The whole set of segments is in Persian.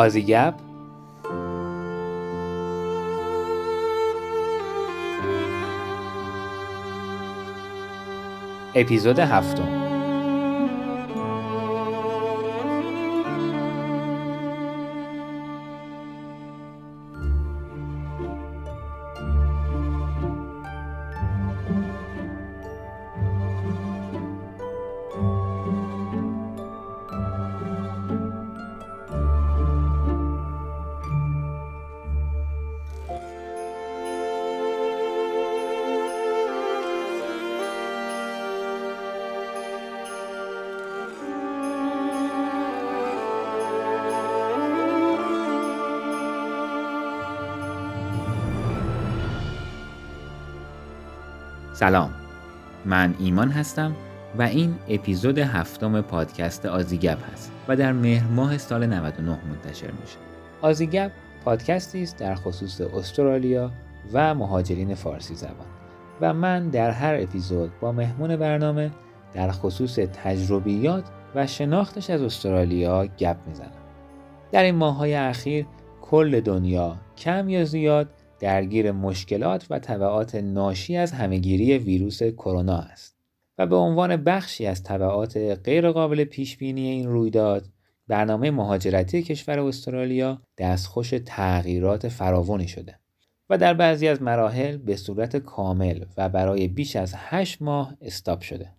آزیگپ اپیزود هفتم. سلام. من ایمان هستم و این اپیزود هفتم پادکست آزیگپ هست و در مهر ماه سال 99 منتشر میشه. آزیگپ پادکستی است در خصوص استرالیا و مهاجرین فارسی زبان و من در هر اپیزود با مهمون برنامه در خصوص تجربیات و شناختش از استرالیا گپ می‌زنم. در این ماههای اخیر کل دنیا کم یا زیاد درگیر مشکلات و طبعات ناشی از همهگیری ویروس کرونا است و به عنوان بخشی از طبعات غیرقابل پیش بینی این رویداد برنامه مهاجرتی کشور استرالیا دستخوش تغییرات فراوانی شده و در بعضی از مراحل به صورت کامل و برای بیش از 8 ماه استاپ شده.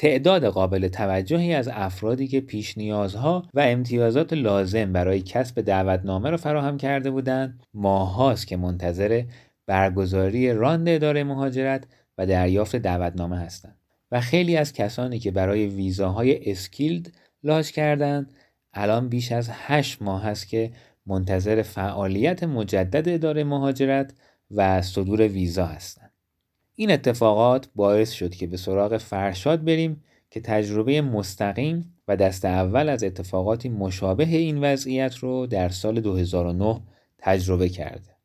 تعداد قابل توجهی از افرادی که پیش نیازها و امتیازات لازم برای کسب دعوتنامه را فراهم کرده بودند. ماهاست که منتظر برگزاری round اداره مهاجرت و دریافت دعوتنامه هستند و خیلی از کسانی که برای ویزاهای skilled lodge کردند الان بیش از هشت ماه است که منتظر فعالیت مجدد اداره مهاجرت و صدور ویزا هستند. این اتفاقات باعث شد که به سراغ فرشاد بریم که تجربه مستقیم و دست اول از اتفاقاتی مشابه این وضعیت رو در سال 2009 تجربه کرده.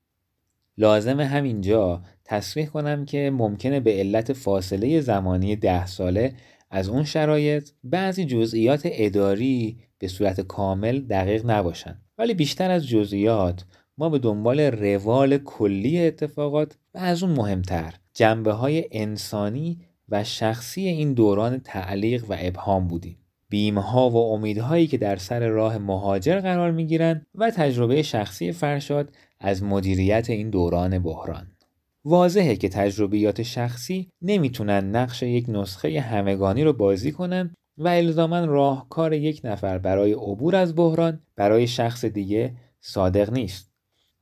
لازم همینجا تصریح کنم که ممکنه به علت فاصله زمانی ده ساله از اون شرایط بعضی جزئیات اداری به صورت کامل دقیق نباشن ولی بیشتر از جزئیات ما به دنبال روال کلی اتفاقات و از اون مهمتر جنبه های انسانی و شخصی این دوران تعلیق و ابهام بودیم. بیمها و امیدهایی که در سر راه مهاجر قرار می گیرند و تجربه شخصی فرشاد از مدیریت این دوران بحران. واضحه که تجربیات شخصی نمی‌تونن نقش یک نسخه همگانی رو بازی کنن و الزاما راهکار یک نفر برای عبور از بحران برای شخص دیگه صادق نیست.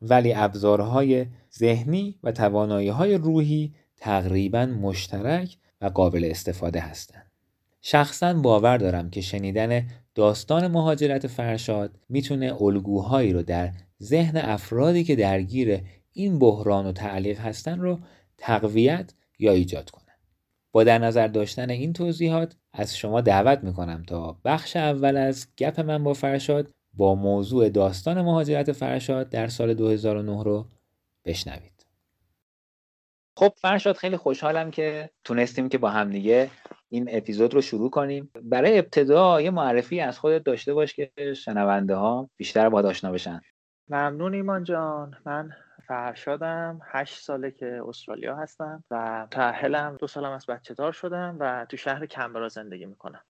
ولی ابزارهای ذهنی و توانایی های روحی تقریبا مشترک و قابل استفاده هستند. شخصا باور دارم که شنیدن داستان مهاجرت فرشاد می‌تونه الگوهایی رو در ذهن افرادی که درگیر این بحران و تعلیق هستن رو تقویت یا ایجاد کنه. با در نظر داشتن این توضیحات از شما دعوت می‌کنم تا بخش اول از گپ من با فرشاد با موضوع داستان مهاجرت فرشاد در سال 2009 رو بشنوید. خب فرشاد خیلی خوشحالم که تونستیم که با همدیگه این اپیزود رو شروع کنیم. برای ابتدا یه معرفی از خودت داشته باش که شنونده ها بیشتر با آشنا بشن. ممنون ایمان جان. من فرشادم هشت ساله که استرالیا هستم و تحلم دو سالم از بچه دار شدم و تو شهر کمبرا زندگی می‌کنم.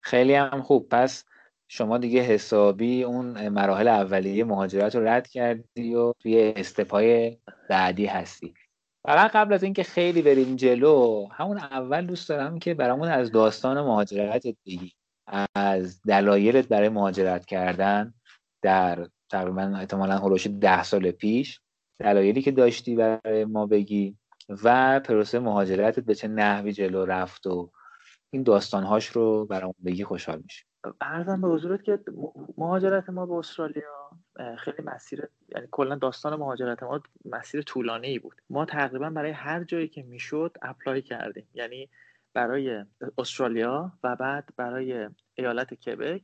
خیلی هم خوب. پس شما دیگه حسابی اون مراحل اولیه مهاجرت رو رد کردی و توی استپای بعدی هستی. فقط قبل از اینکه خیلی بریم جلو همون اول دوست دارم که برامون از داستان مهاجرت بگی. از دلایلت برای مهاجرت کردن در تقریبا احتمالا هلوش ده سال پیش دلایلی که داشتی برای ما بگی و پروسه مهاجرتت به چه نحوی جلو رفت و این داستانهاش رو برامون بگی خوشحال میشه ارزم به حضورت که مهاجرت ما به استرالیا خیلی مسیر یعنی کلا داستان مهاجرت ما مسیر طولانی بود. ما تقریبا برای هر جایی که می‌شد اپلای کردیم. یعنی برای استرالیا و بعد برای ایالت کبک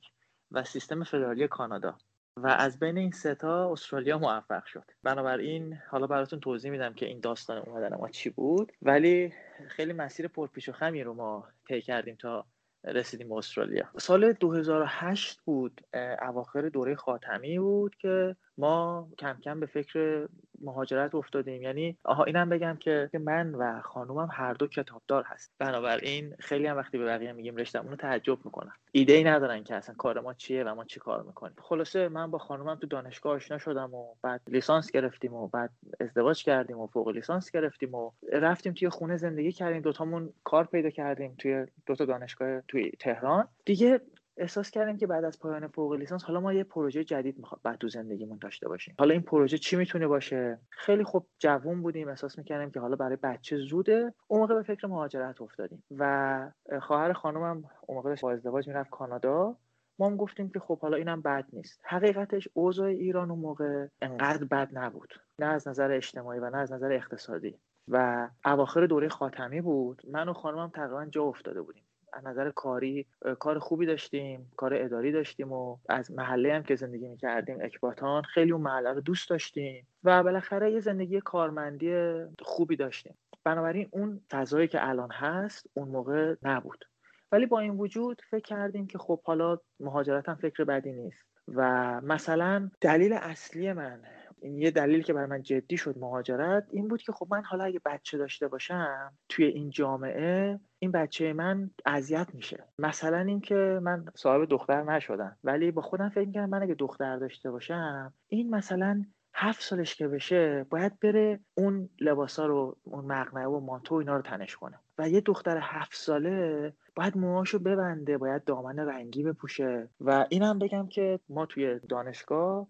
و سیستم فدرالی کانادا. و از بین این ستا استرالیا موفق شد. بنابراین حالا براتون توضیح میدم که این داستان اومدن ما چی بود. ولی خیلی مسیر پرپیش و خمی رو ما طی کردیم تا رسیدیم استرالیا. سال 2008 بود اواخر دوره خاتمی بود که ما کم کم به فکر مهاجرت افتادیم. یعنی آها اینم بگم که من و خانومم هر دو کتابدار هست بنابراین خیلی هم وقتی به بقیه میگیم رشتمون رو تعجب می‌کنن. ایده ای ندارن که اصلا کار ما چیه و ما چی کار می‌کنیم. خلاصه من با خانومم تو دانشگاه آشنا شدم و بعد لیسانس گرفتیم و بعد ازدواج کردیم و فوق لیسانس گرفتیم و رفتیم توی خونه زندگی کردیم. دوتامون کار پیدا کردیم توی دوتا دانشگاه توی تهران. دیگه احساس کردیم که بعد از پایان فوق لیسانس حالا ما یه پروژه جدید می‌خواد بعد تو زندگیمون داشته باشیم. حالا این پروژه چی می‌تونه باشه؟ خیلی خوب جوون بودیم احساس می‌کردیم که حالا برای بچه زوده. اون موقع به فکر مهاجرت افتادیم و خواهر خانومم اون موقع با ازدواج می‌رفت کانادا. ما هم گفتیم که خب حالا اینم بد نیست. حقیقتش اوضاع ایران اون موقع انقدر بد نبود. نه از نظر اجتماعی و نه از نظر اقتصادی. و اواخر دوره خاتمی بود. من و خانمم تقریبا جا افتاده بودیم. از نظر کاری کار خوبی داشتیم کار اداری داشتیم و از محله هم که زندگی می‌کردیم اکباتان خیلی اون محله رو دوست داشتیم و بالاخره یه زندگی کارمندی خوبی داشتیم. بنابراین اون فضایی که الان هست اون موقع نبود. ولی با این وجود فکر کردیم که خب حالا مهاجرت هم فکر بدی نیست و مثلا دلیل اصلی من این یه دلیل که برای من جدی شد مهاجرت این بود که خب من حالا اگه بچه داشته باشم توی این جامعه این بچه من اذیت میشه. مثلا اینکه من صاحب دختر نشدم ولی با خودم فکر می‌کنم من اگه دختر داشته باشم این مثلا هفت سالش که بشه باید بره اون لباسا رو اون مقنعه و مانتو اینا رو تنش کنه. و یه دختر هفت ساله باید موهاشو ببنده باید دامن رنگی بپوشه. و اینم بگم که ما توی دانشگاه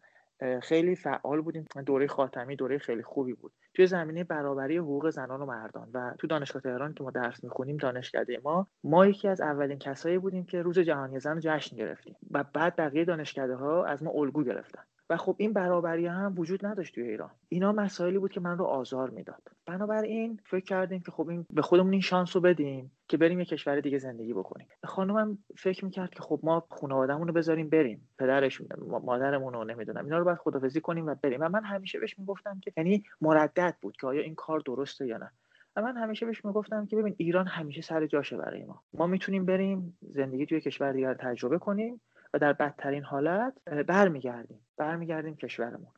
خیلی فعال بودیم. دوره خاتمی دوره خیلی خوبی بود. توی زمینه برابری حقوق زنان و مردان و تو دانشگاه تهران که ما درس می‌خونیم دانشکده ما ما یکی از اولین کسایی بودیم که روز جهانی زن جشن گرفتیم و بعد بقیه دانشکده ها از ما الگو گرفتن. و خب این برابری هم وجود نداشت توی ایران. اینا مسائلی بود که من رو آزار می‌داد. بنابراین فکر کردیم که خب این به خودمون این شانس رو بدیم که بریم یه کشور دیگه زندگی بکنیم. خانومم فکر می‌کرد که خب ما خانوادهمون رو بذاریم بریم. پدرش مادرمون رو نمی‌دونم. اینا رو باید خدافزی کنیم و بریم. و من همیشه بهش می‌گفتم که یعنی مردد بود که آیا این کار درسته یا نه. و من همیشه بهش می‌گفتم که ببین ایران همیشه سر جاشه برای ما. ما می‌تونیم بریم زندگی توی کشور دیگر تجربه کنیم. و در بدترین حالت برمیگردیم برمیگردیم کشورمون.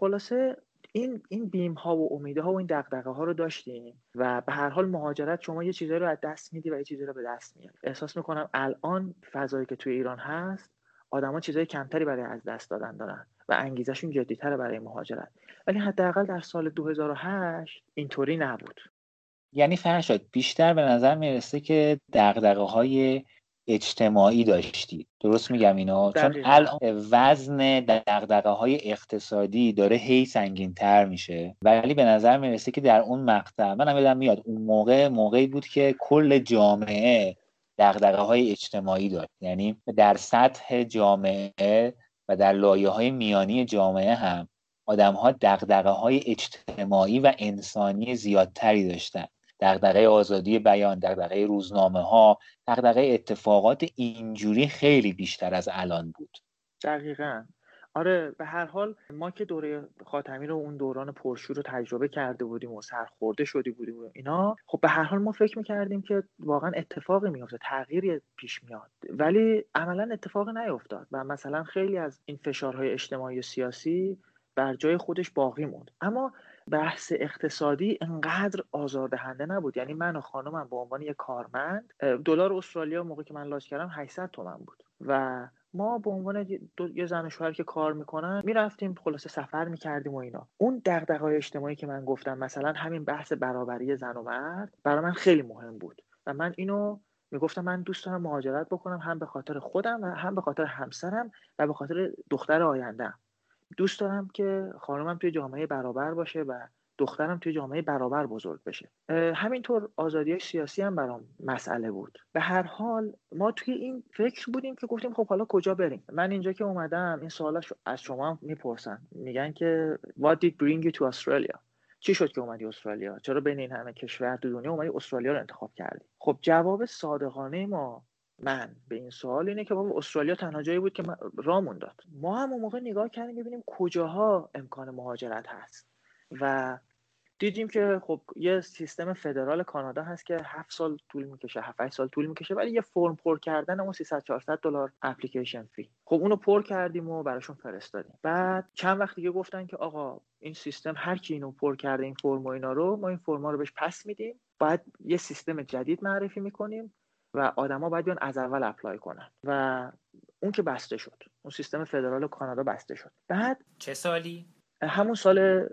خلاصه این این بیم ها و امیده ها و این دغدغه ها رو داشتیم و به هر حال مهاجرت شما یه چیزایی رو از دست میدی و یه چیزی رو به دست میاری. احساس می‌کنم الان فضایی که توی ایران هست آدما چیزای کمتری برای از دست دادن دارن و انگیزشون جدیتره برای مهاجرت. ولی حداقل در سال 2008 اینطوری نبود. یعنی فرشاد بیشتر به نظر می‌رسه که دغدغه های اجتماعی داشتید درست میگم اینا؟ چون الان وزن دقدقه های اقتصادی داره هی سنگین تر میشه. ولی به نظر می‌رسه که در اون مقطع منم یادم میاد اون موقع موقعی بود که کل جامعه دقدقه های اجتماعی داشت. یعنی در سطح جامعه و در لایه های میانی جامعه هم آدم ها دقدقه های اجتماعی و انسانی زیادتری داشتن. دغدغه آزادی بیان دغدغه روزنامه ها دغدغه اتفاقات اینجوری خیلی بیشتر از الان بود. دقیقا. آره به هر حال ما که دوره خاتمی رو اون دوران پرشور رو تجربه کرده بودیم و سرخورده شدی بودیم و اینا خب به هر حال ما فکر می‌کردیم که واقعا اتفاقی میفته تغییری پیش میاد. ولی عملا اتفاقی نیفتاد و مثلا خیلی از این فشارهای اجتماعی و سیاسی بر جای خودش باقی موند. اما بحث اقتصادی انقدر آزاردهنده نبود. یعنی من و خانمم به عنوان یک کارمند دلار استرالیا موقع که من لاس کردم 800 تومن بود. و ما به عنوان یه زن و شوهر که کار می‌کنن می‌رفتیم خلاصه سفر می‌کردیم و اینا. اون دغدغه اجتماعی که من گفتم مثلا همین بحث برابری زن و مرد برای من خیلی مهم بود. و من اینو می‌گفتم من دوست دارم مهاجرت بکنم هم به خاطر خودم و هم به خاطر همسرم و به خاطر دختر آیندهم دوست دارم که خانمم توی جامعه برابر باشه و دخترم توی جامعه برابر بزرگ بشه. همینطور آزادی سیاسی هم برام مسئله بود. به هر حال ما توی این فکر بودیم که گفتیم خب حالا کجا بریم. من اینجا که اومدم این سوالا از شما می‌پرسن. میگن که what did bring you to Australia چی شد که اومدی استرالیا؟ چرا بین این همه کشور تو دنیا اومدی استرالیا رو انتخاب کردی؟ خب جواب صادقانه ما من به این سوال اینه که بابا استرالیا تنها جایی بود که رامون داد. ما هم اون موقع نگاه کردیم ببینیم کجاها امکان مهاجرت هست. و دیدیم که خب یه سیستم فدرال کانادا هست که هفت سال طول می‌کشه 7 سال طول می‌کشه ولی یه فرم پر کردن اون 300 400 دلار اپلیکیشن فی. خب اونو پر کردیم و براشون فرستادیم. بعد چند وقت دیگه گفتن که آقا این سیستم هر کی اینو پر کرده این فرم و اینا رو ما این فرما رو بهش پس میدیم. بعد یه سیستم جدید معرفی می‌کنیم. و آدما باید بیان از اول apply کنن. و اون که بسته شد. اون سیستم فدرال کانادا بسته شد. بعد چه سالی؟ همون سال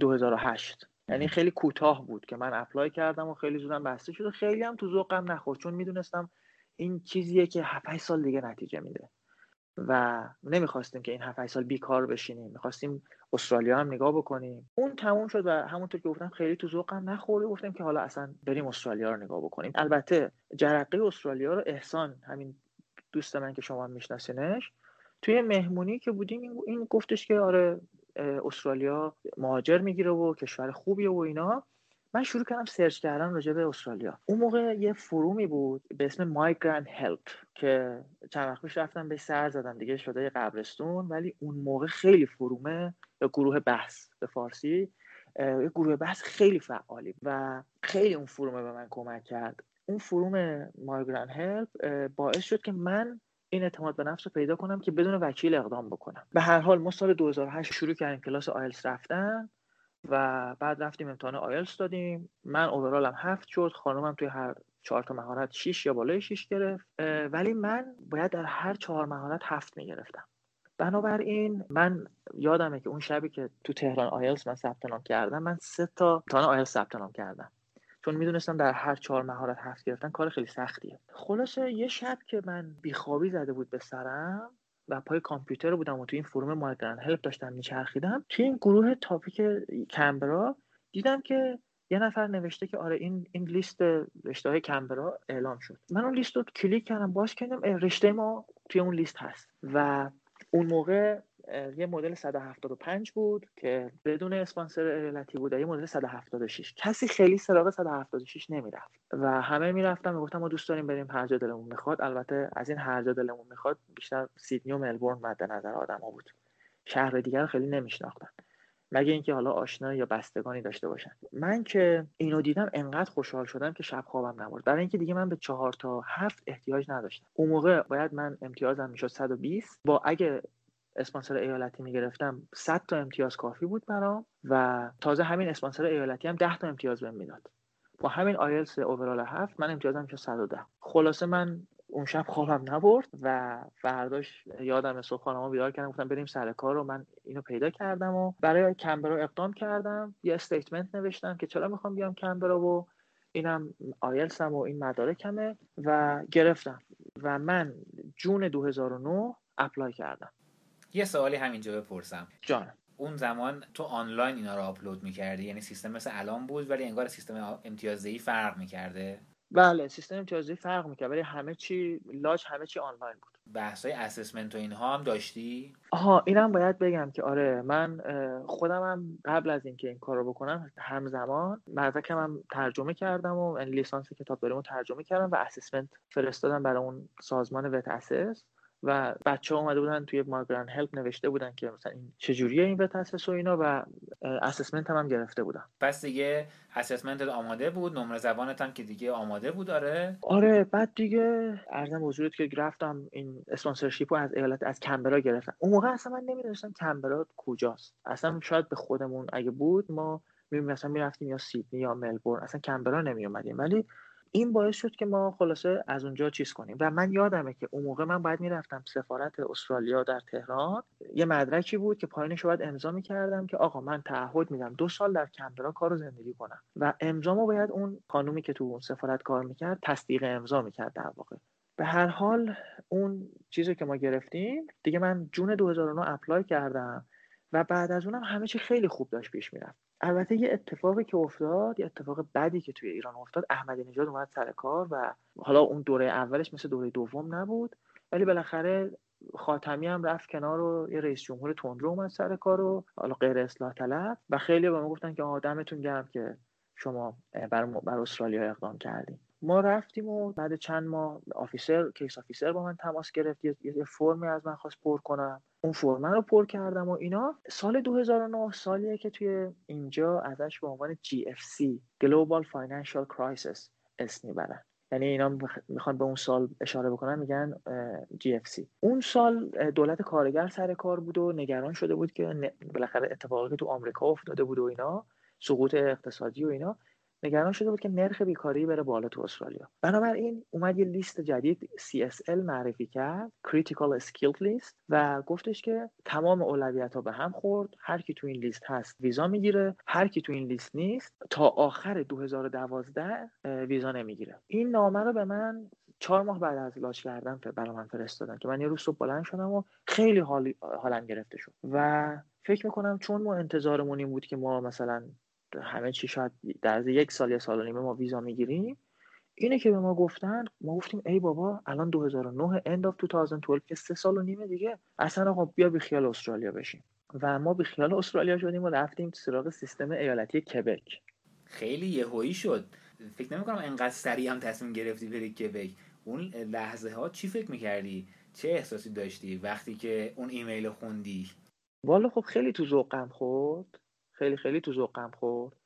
2008 یعنی خیلی کوتاه بود که من apply کردم و خیلی زودم بسته شد و خیلی هم تو ذوقم نخورد. چون می‌دونستم این چیزیه که 7 سال دیگه نتیجه میده. و نمی‌خواستیم که این 7 سال بیکار بشینیم. می‌خواستیم استرالیا هم نگاه بکنیم. اون تموم شد و همونطور که گفتم خیلی تو ذوقم نخورده گفتیم که حالا اصلا بریم استرالیا رو نگاه بکنیم. البته جرقه استرالیا رو احسان همین دوست من که شما میشناسینش توی مهمونی که بودیم این گفتش که آره استرالیا مهاجر می‌گیره و کشور خوبیه و اینا. من شروع کردم سرچ کردن راجع به استرالیا. اون موقع یه فرومی بود به اسم Migrant Help که چند وقت پیش رفتم به سر زدم. دیگه شده قبرستون ولی اون موقع خیلی فرومه یا گروه بحث به فارسی یه گروه بحث خیلی فعالی و خیلی اون فرومه به من کمک کرد. اون فروم Migrant Help باعث شد که من این اعتماد به نفس رو پیدا کنم که بدون وکیل اقدام بکنم. به هر حال ما سال 2008 شروع کردیم کلاس آیلتس رفتن. و بعد رفتیم امتحان آیلتس دادیم. من overall م هفت شد خانومم توی هر چهار تا مهارت 6 یا بالای 6 گرفت. ولی من باید در هر چهار مهارت هفت می‌گرفتم. بنابراین من یادمه که اون شبی که تو تهران آیلتس من ثبت نام کردم من سه تا امتحان آیلتس ثبت نام کردم. چون می‌دونستم در هر چهار مهارت هفت گرفتن کار خیلی سختیه. خلاصه یه شب که من بیخوابی زده بود به سرم و پای کامپیوتر بودم و تو این فروم مایگرن هلپ داشتم میچرخیدم. توی این گروه تاپیک کمبرا دیدم که یه نفر نوشته که آره این این لیست رشته های کمبرا اعلام شد. من اون لیست رو کلیک کردم باز کردم رشته ما توی اون لیست هست. و اون موقع یه مدل 175 بود که بدون اسپانسر ایالتی بود یه مدل 176 کسی خیلی سراغ 176 نمی‌رفت و همه می‌رفتن می‌گفتن ما دوست داریم بریم هر جا دلمون می‌خواد. البته از این هر جا دلمون می‌خواد بیشتر سیدنی و ملبورن مد نظر آدما بود. شهر دیگر خیلی نمیشناختن. مگه اینکه حالا آشنا یا بستگانی داشته باشن. من که اینو دیدم انقدر خوشحال شدم که شب خوابم نبرد. برای اینکه دیگه من به چهار تا هفت احتیاج نداشتم. اون موقع باید من امتیازم می‌شد 120 با اگه اسپانسر ایالتی می‌گرفتم 100 تا امتیاز کافی بود برام و تازه همین اسپانسر ایالتی هم 10 تا امتیاز بهم می‌داد. با همین آیلتس اوورال هفت من امتیازم میشه 110 خلاصه من اون شب خوابم نبرد و فرداش یادمه صبح خانمو بیدار کردم گفتم بریم سر کار رو من اینو پیدا کردم و برای کمبرا اقدام کردم. یه statement نوشتم که چرا می‌خوام بیام کمبرا و اینم آیلسم و این مدارکمه و گرفتم و من June 2009 apply کردم. یه سوالی همینجا بپرسم. جان. اون زمان تو آنلاین اینا رو آپلود می‌کردی؟ یعنی سیستم مثل الان بود ولی انگار سیستم امتیازدهی فرق می‌کرده؟ بله سیستم امتیازدهی فرق می‌کرد ولی همه چی لاج همه چی آنلاین بود. بحث های assessment و اینها هم داشتی؟ آها اینم باید بگم که آره من خودم هم قبل از اینکه این کار رو بکنم همزمان مدرکم هم ترجمه کردم و یعنی لیسانس کتابداریم ترجمه کردم و assessment فرستادم برای اون سازمان VETASSESS. و بچه ها اومده بودن توی Migrant Help نوشته بودن که مثلا این چجوریه این VETASSESS و اینا و assessment هم, هم گرفته بودن. پس دیگه اسسمنت آماده بود نمره زبانت هم که دیگه آماده بود آره؟ آره بعد دیگه ارزم حضورت که رفتم این اسپانسرشیپ رو از ایالت از کمبرا گرفتم. اون موقع اصلا من نمی‌دونستم کمبرا کجاست. اصلا شاید به خودمون اگه بود ما می مثلا می‌رفتیم یا سیدنی یا ملبورن اصلا کمبرا نمی اومدیم ولی این باعث شد که ما خلاصه از اونجا چیز کنیم. و من یادمه که اون موقع من باید می‌رفتم سفارت استرالیا در تهران. یه مدرکی بود که پایینش باید امضا می‌کردم که آقا من تعهد میدم دو سال در کمبرا کار رو زندگی کنم. و امضامو باید اون خانومی که تو اون سفارت کار می‌کرد تصدیق امضا می‌کرد در واقع. به هر حال اون چیزی که ما گرفتیم دیگه من جون 2009 اپلای کردم و بعد از اونم همه چی خیلی خوب داشت پیش می‌رفت. البته یه اتفاقی که افتاد یه اتفاق بدی که توی ایران افتاد احمدی نژاد اومد سر کار و حالا اون دوره اولش مثل دوره دوم نبود. ولی بالاخره خاتمی هم رفت کنار و یه رئیس جمهور تندرو اومد سر کار و حالا غیر اصلاح طلب و خیلی به ما گفتن که آدمتون گرم که شما بر, بر استرالیا اقدام کردیم ما رفتیم و بعد چند ماه آفیسر کیس آفیسر با من تماس گرفت. یه, یه فرمی از من خواست پر کنم. اون فرم رو پر کردم و اینا. سال 2009 سالیه که توی اینجا ازش به عنوان GFC Global Financial Crisis اسم می‌برن یعنی اینا می‌خوان به اون سال اشاره بکنن میگن GFC اون سال دولت کارگر سر کار بود و نگران شده بود که بالاخره اتفاقی تو آمریکا افتاده بود و اینا سقوط اقتصادی و اینا. نگران شده بود که نرخ بیکاری بره بالا تو استرالیا. بنابراین اومد یه لیست جدید CSL معرفی کرد Critical Skill List و گفتش که تمام اولویت ها به هم خورد. هر کی تو این لیست هست ویزا می‌گیره هر کی تو این لیست نیست تا آخر 2012 ویزا نمی‌گیره. این نامه رو به من چهار ماه بعد از لاش کردن برای من فرستادن که من یه روز صبح بلند شدم و خیلی حالی حالم گرفته شد. و فکر می‌کنم چون ما انتظارمون این بود که ما مثلا همه چی شاید در یک سال یا سال و نیمه ما ویزا می‌گیریم. اینه که به ما گفتن ما گفتیم ای بابا الان 2009 end of 2012 که سه سال و نیمه دیگه. اصلا آقا بیا بی خیال استرالیا بشیم. و ما بی خیال استرالیا شدیم و رفتیم سراغ سیستم ایالتی کبک خیلی یهویی شد. فکر نمی کنم انقدر سریع هم تصمیم گرفتی بری کبک اون لحظه ها چی فکر می‌کردی؟ چه احساسی داشتی وقتی که اون ایمیل خوندی؟ والا خب خیلی تو ذوقم خورد. خیلی خیلی تو ذوقم خورد.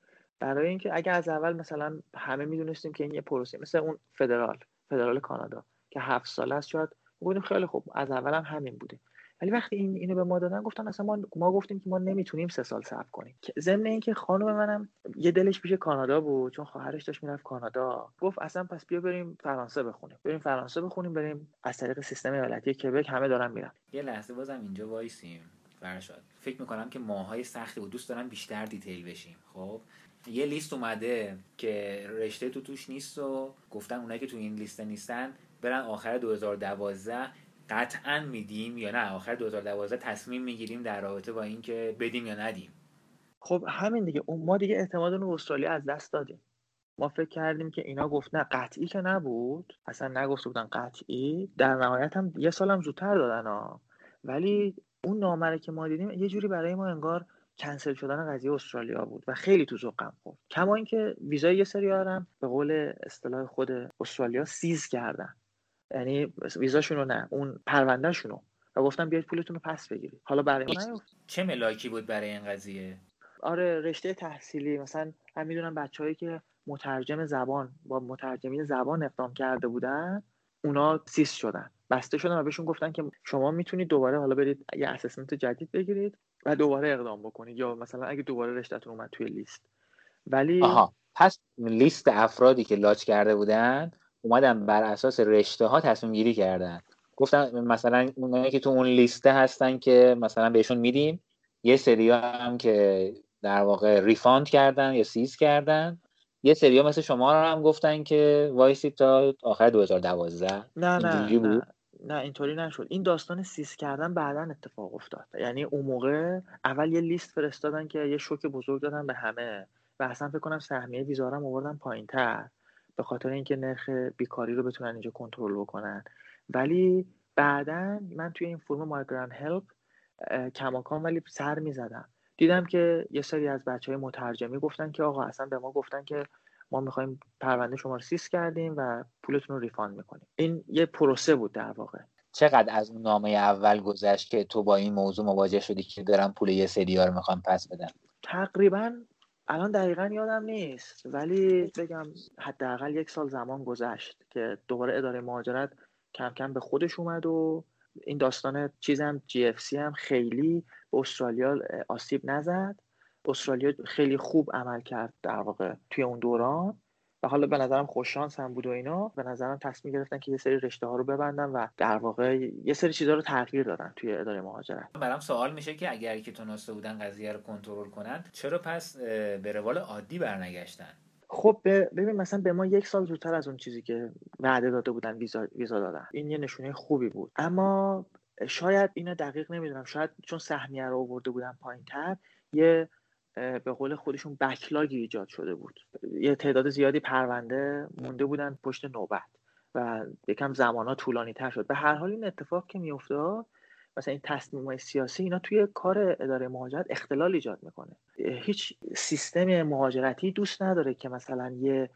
برای اینکه اگه از اول مثلا همه می‌دونستیم که این یه پروسه مثل اون فدرال فدرال کانادا که هفت ساله است شاید بودیم خیلی خوب. از اول هم همین بوده. ولی وقتی این اینو به ما دادن گفتن اصلا ما ما گفتیم که ما نمی‌تونیم سه سال صبر کنیم. ضمن اینکه خانم منم یه دلش پیش کانادا بود چون خواهرش داشت می‌رفت کانادا گفت اصلا پس بیا بریم فرانسه بخونیم. بریم فرانسه بخونیم بریم از طریق سیستم ایالتی کبک همه دارن میرن. یه لحظه بازم اینجا وایسیم. فرشاد فکر می‌کنم که ماهای سختی بود. دوست دارم بیشتر detail بشیم. خب؟ یه لیست اومده که رشته تو توش نیست و گفتن اونایی که تو این لیست نیستن برن آخر 2012 قطعا میدیم یا نه؟ آخر 2012 تصمیم می‌گیریم در رابطه با اینکه بدیم یا ندیم. خب همین دیگه. ما دیگه اعتماد رو استرالیا از دست دادیم. ما فکر کردیم که اینا گفت نه قطعی که نبود. اصلا نگفته بودن قطعی. در نهایت هم یه سالم زودتر دادن ها. ولی اون نامره که ما دیدیم یه جوری برای ما انگار کنسل شدن قضیه استرالیا بود و خیلی تو ذوقم خورد. کما اینکه ویزای یه سری هم به قول اصطلاح خود استرالیا سیز کردن. یعنی ویزاشون رو نه اون پروندهشون رو. و گفتم بیاید پولتون رو پس بگیرید. حالا برای ما چه ملاکی بود برای این قضیه؟ آره رشته تحصیلی. مثلا من می‌دونم بچههایی که مترجم زبان با مترجمین زبان اقدام کرده بودن اونا سیس شدن. بسته شدن و بهشون گفتن که شما می‌تونید دوباره حالا برید یه اسسمنت جدید بگیرید و دوباره اقدام بکنید. یا مثلا اگه دوباره رشتهتون اومد توی لیست. ولی آها. پس لیست افرادی که لاچ کرده بودن اومدن بر اساس رشته ها تصمیم گیری کردن. گفتن مثلا اونایی که تو اون لیسته هستن که مثلا بهشون میدیم یه سری هم که در واقع refund کردن یا cease کردن یه سری مثل شما رو هم گفتن که وایسی تا آخر 2012 نه نه نه. نه اینطوری نشد. این داستان cease کردن بعدا اتفاق افتاد. یعنی اون موقع اول یه لیست فرستادن که یه شوک بزرگ دادن به همه و اصلا فکر کنم سهمیه ویزارم آوردن پایین تر به خاطر اینکه نرخ بیکاری رو بتونن اینجا کنترل بکنن. ولی بعدا من توی این forum Migrant Help کماکان ولی سر می‌زدم. دیدم که یه سری از بچه های مترجمی گفتن که آقا اصلا به ما گفتن که ما می‌خوایم پرونده شما رو cease کردیم و پولتون رو refund می‌کنیم. این یه پروسه بود در واقع. چقدر از اون نامه اول گذشت که تو با این موضوع مواجه شدی که دارم پول یه سری رو می‌خوام پس بدم؟ تقریبا الان دقیقا یادم نیست ولی بگم حداقل یک سال زمان گذشت که دوباره اداره مهاجرت کم کم به خودش اومد و این داستان چیزم جی اف سی هم خیلی به استرالیا آسیب نزد. استرالیا خیلی خوب عمل کرد در واقع توی اون دوران. و حالا به نظرم خوششانس هم بود و اینا. به نظرم تصمیم گرفتن که یه سری رشته ها رو ببندن و در واقع یه سری چیزها رو تغییر دادن توی اداره مهاجرت. برام سوال میشه که اگر که تونسته بودن قضیه رو کنترل کنن چرا پس به روال عادی برنگشتن؟ خب ببین مثلا به ما یک سال زودتر از اون چیزی که وعده داده بودن ویزا, ویزا دادن. این یه نشونه خوبی بود. اما شاید اینو دقیق نمی‌دونم. شاید چون سهمیه رو آورده بودن پایینتر یه به قول خودشون بکلاگی ایجاد شده بود. یه تعداد زیادی پرونده مونده بودن پشت نوبت و یکم زمان ها طولانی تر شد. به هر حال این اتفاق که میافتاد مثلا این تصمیم های سیاسی اینا توی کار اداره مهاجرت اختلال ایجاد می‌کنه. هیچ سیستم مهاجرتی دوست نداره که مثلا یه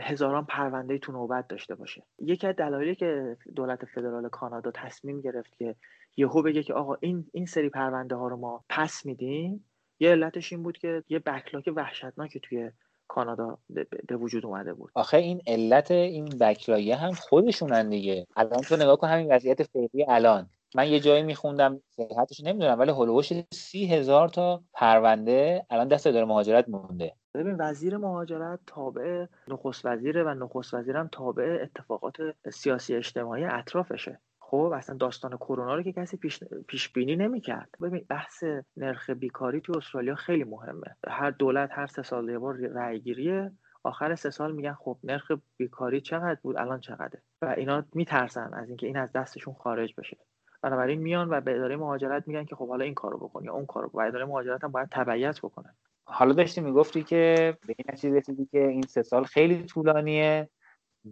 هزاران پرونده تو نوبت داشته باشه. یکی از دلایلی که دولت فدرال کانادا تصمیم گرفت که یهو بگه که آقا این این سری پرونده ها رو ما پس میدیم یه علتش این بود که یه بکلاک وحشتناکی توی کانادا به وجود اومده بود. آخه این علت این بکلایه هم خودشونن دیگه. الان تو نگاه کن همین وضعیت فعلی الان. من یه جایی میخوندم صحتش نمی‌دونم ولی هلوش سی هزار تا پرونده الان دست اداره مهاجرت مونده. ببین وزیر مهاجرت تابع نخست وزیره و نخست وزیرم تابع اتفاقات سیاسی اجتماعی اطرافشه. خب اصلا داستان کرونا رو که کسی پیش, پیش بینی نمی‌کرد. ببین بحث نرخ بیکاری تو استرالیا خیلی مهمه. هر دولت هر سه سال یه بار رأی آخر سه سال میگن خب نرخ بیکاری چقدر بود؟ الان چقدره؟ و اینا میترسن از اینکه این از دستشون خارج بشه. بنابراین میان و به اداره مهاجرت میگن که خب حالا این کارو بکن یا اون کارو و اداره مهاجرت هم باید تبعیت بکنه. حالا داشتی می‌گفتی که به این نتیجه رسیدی که این سه سال خیلی طولانیه.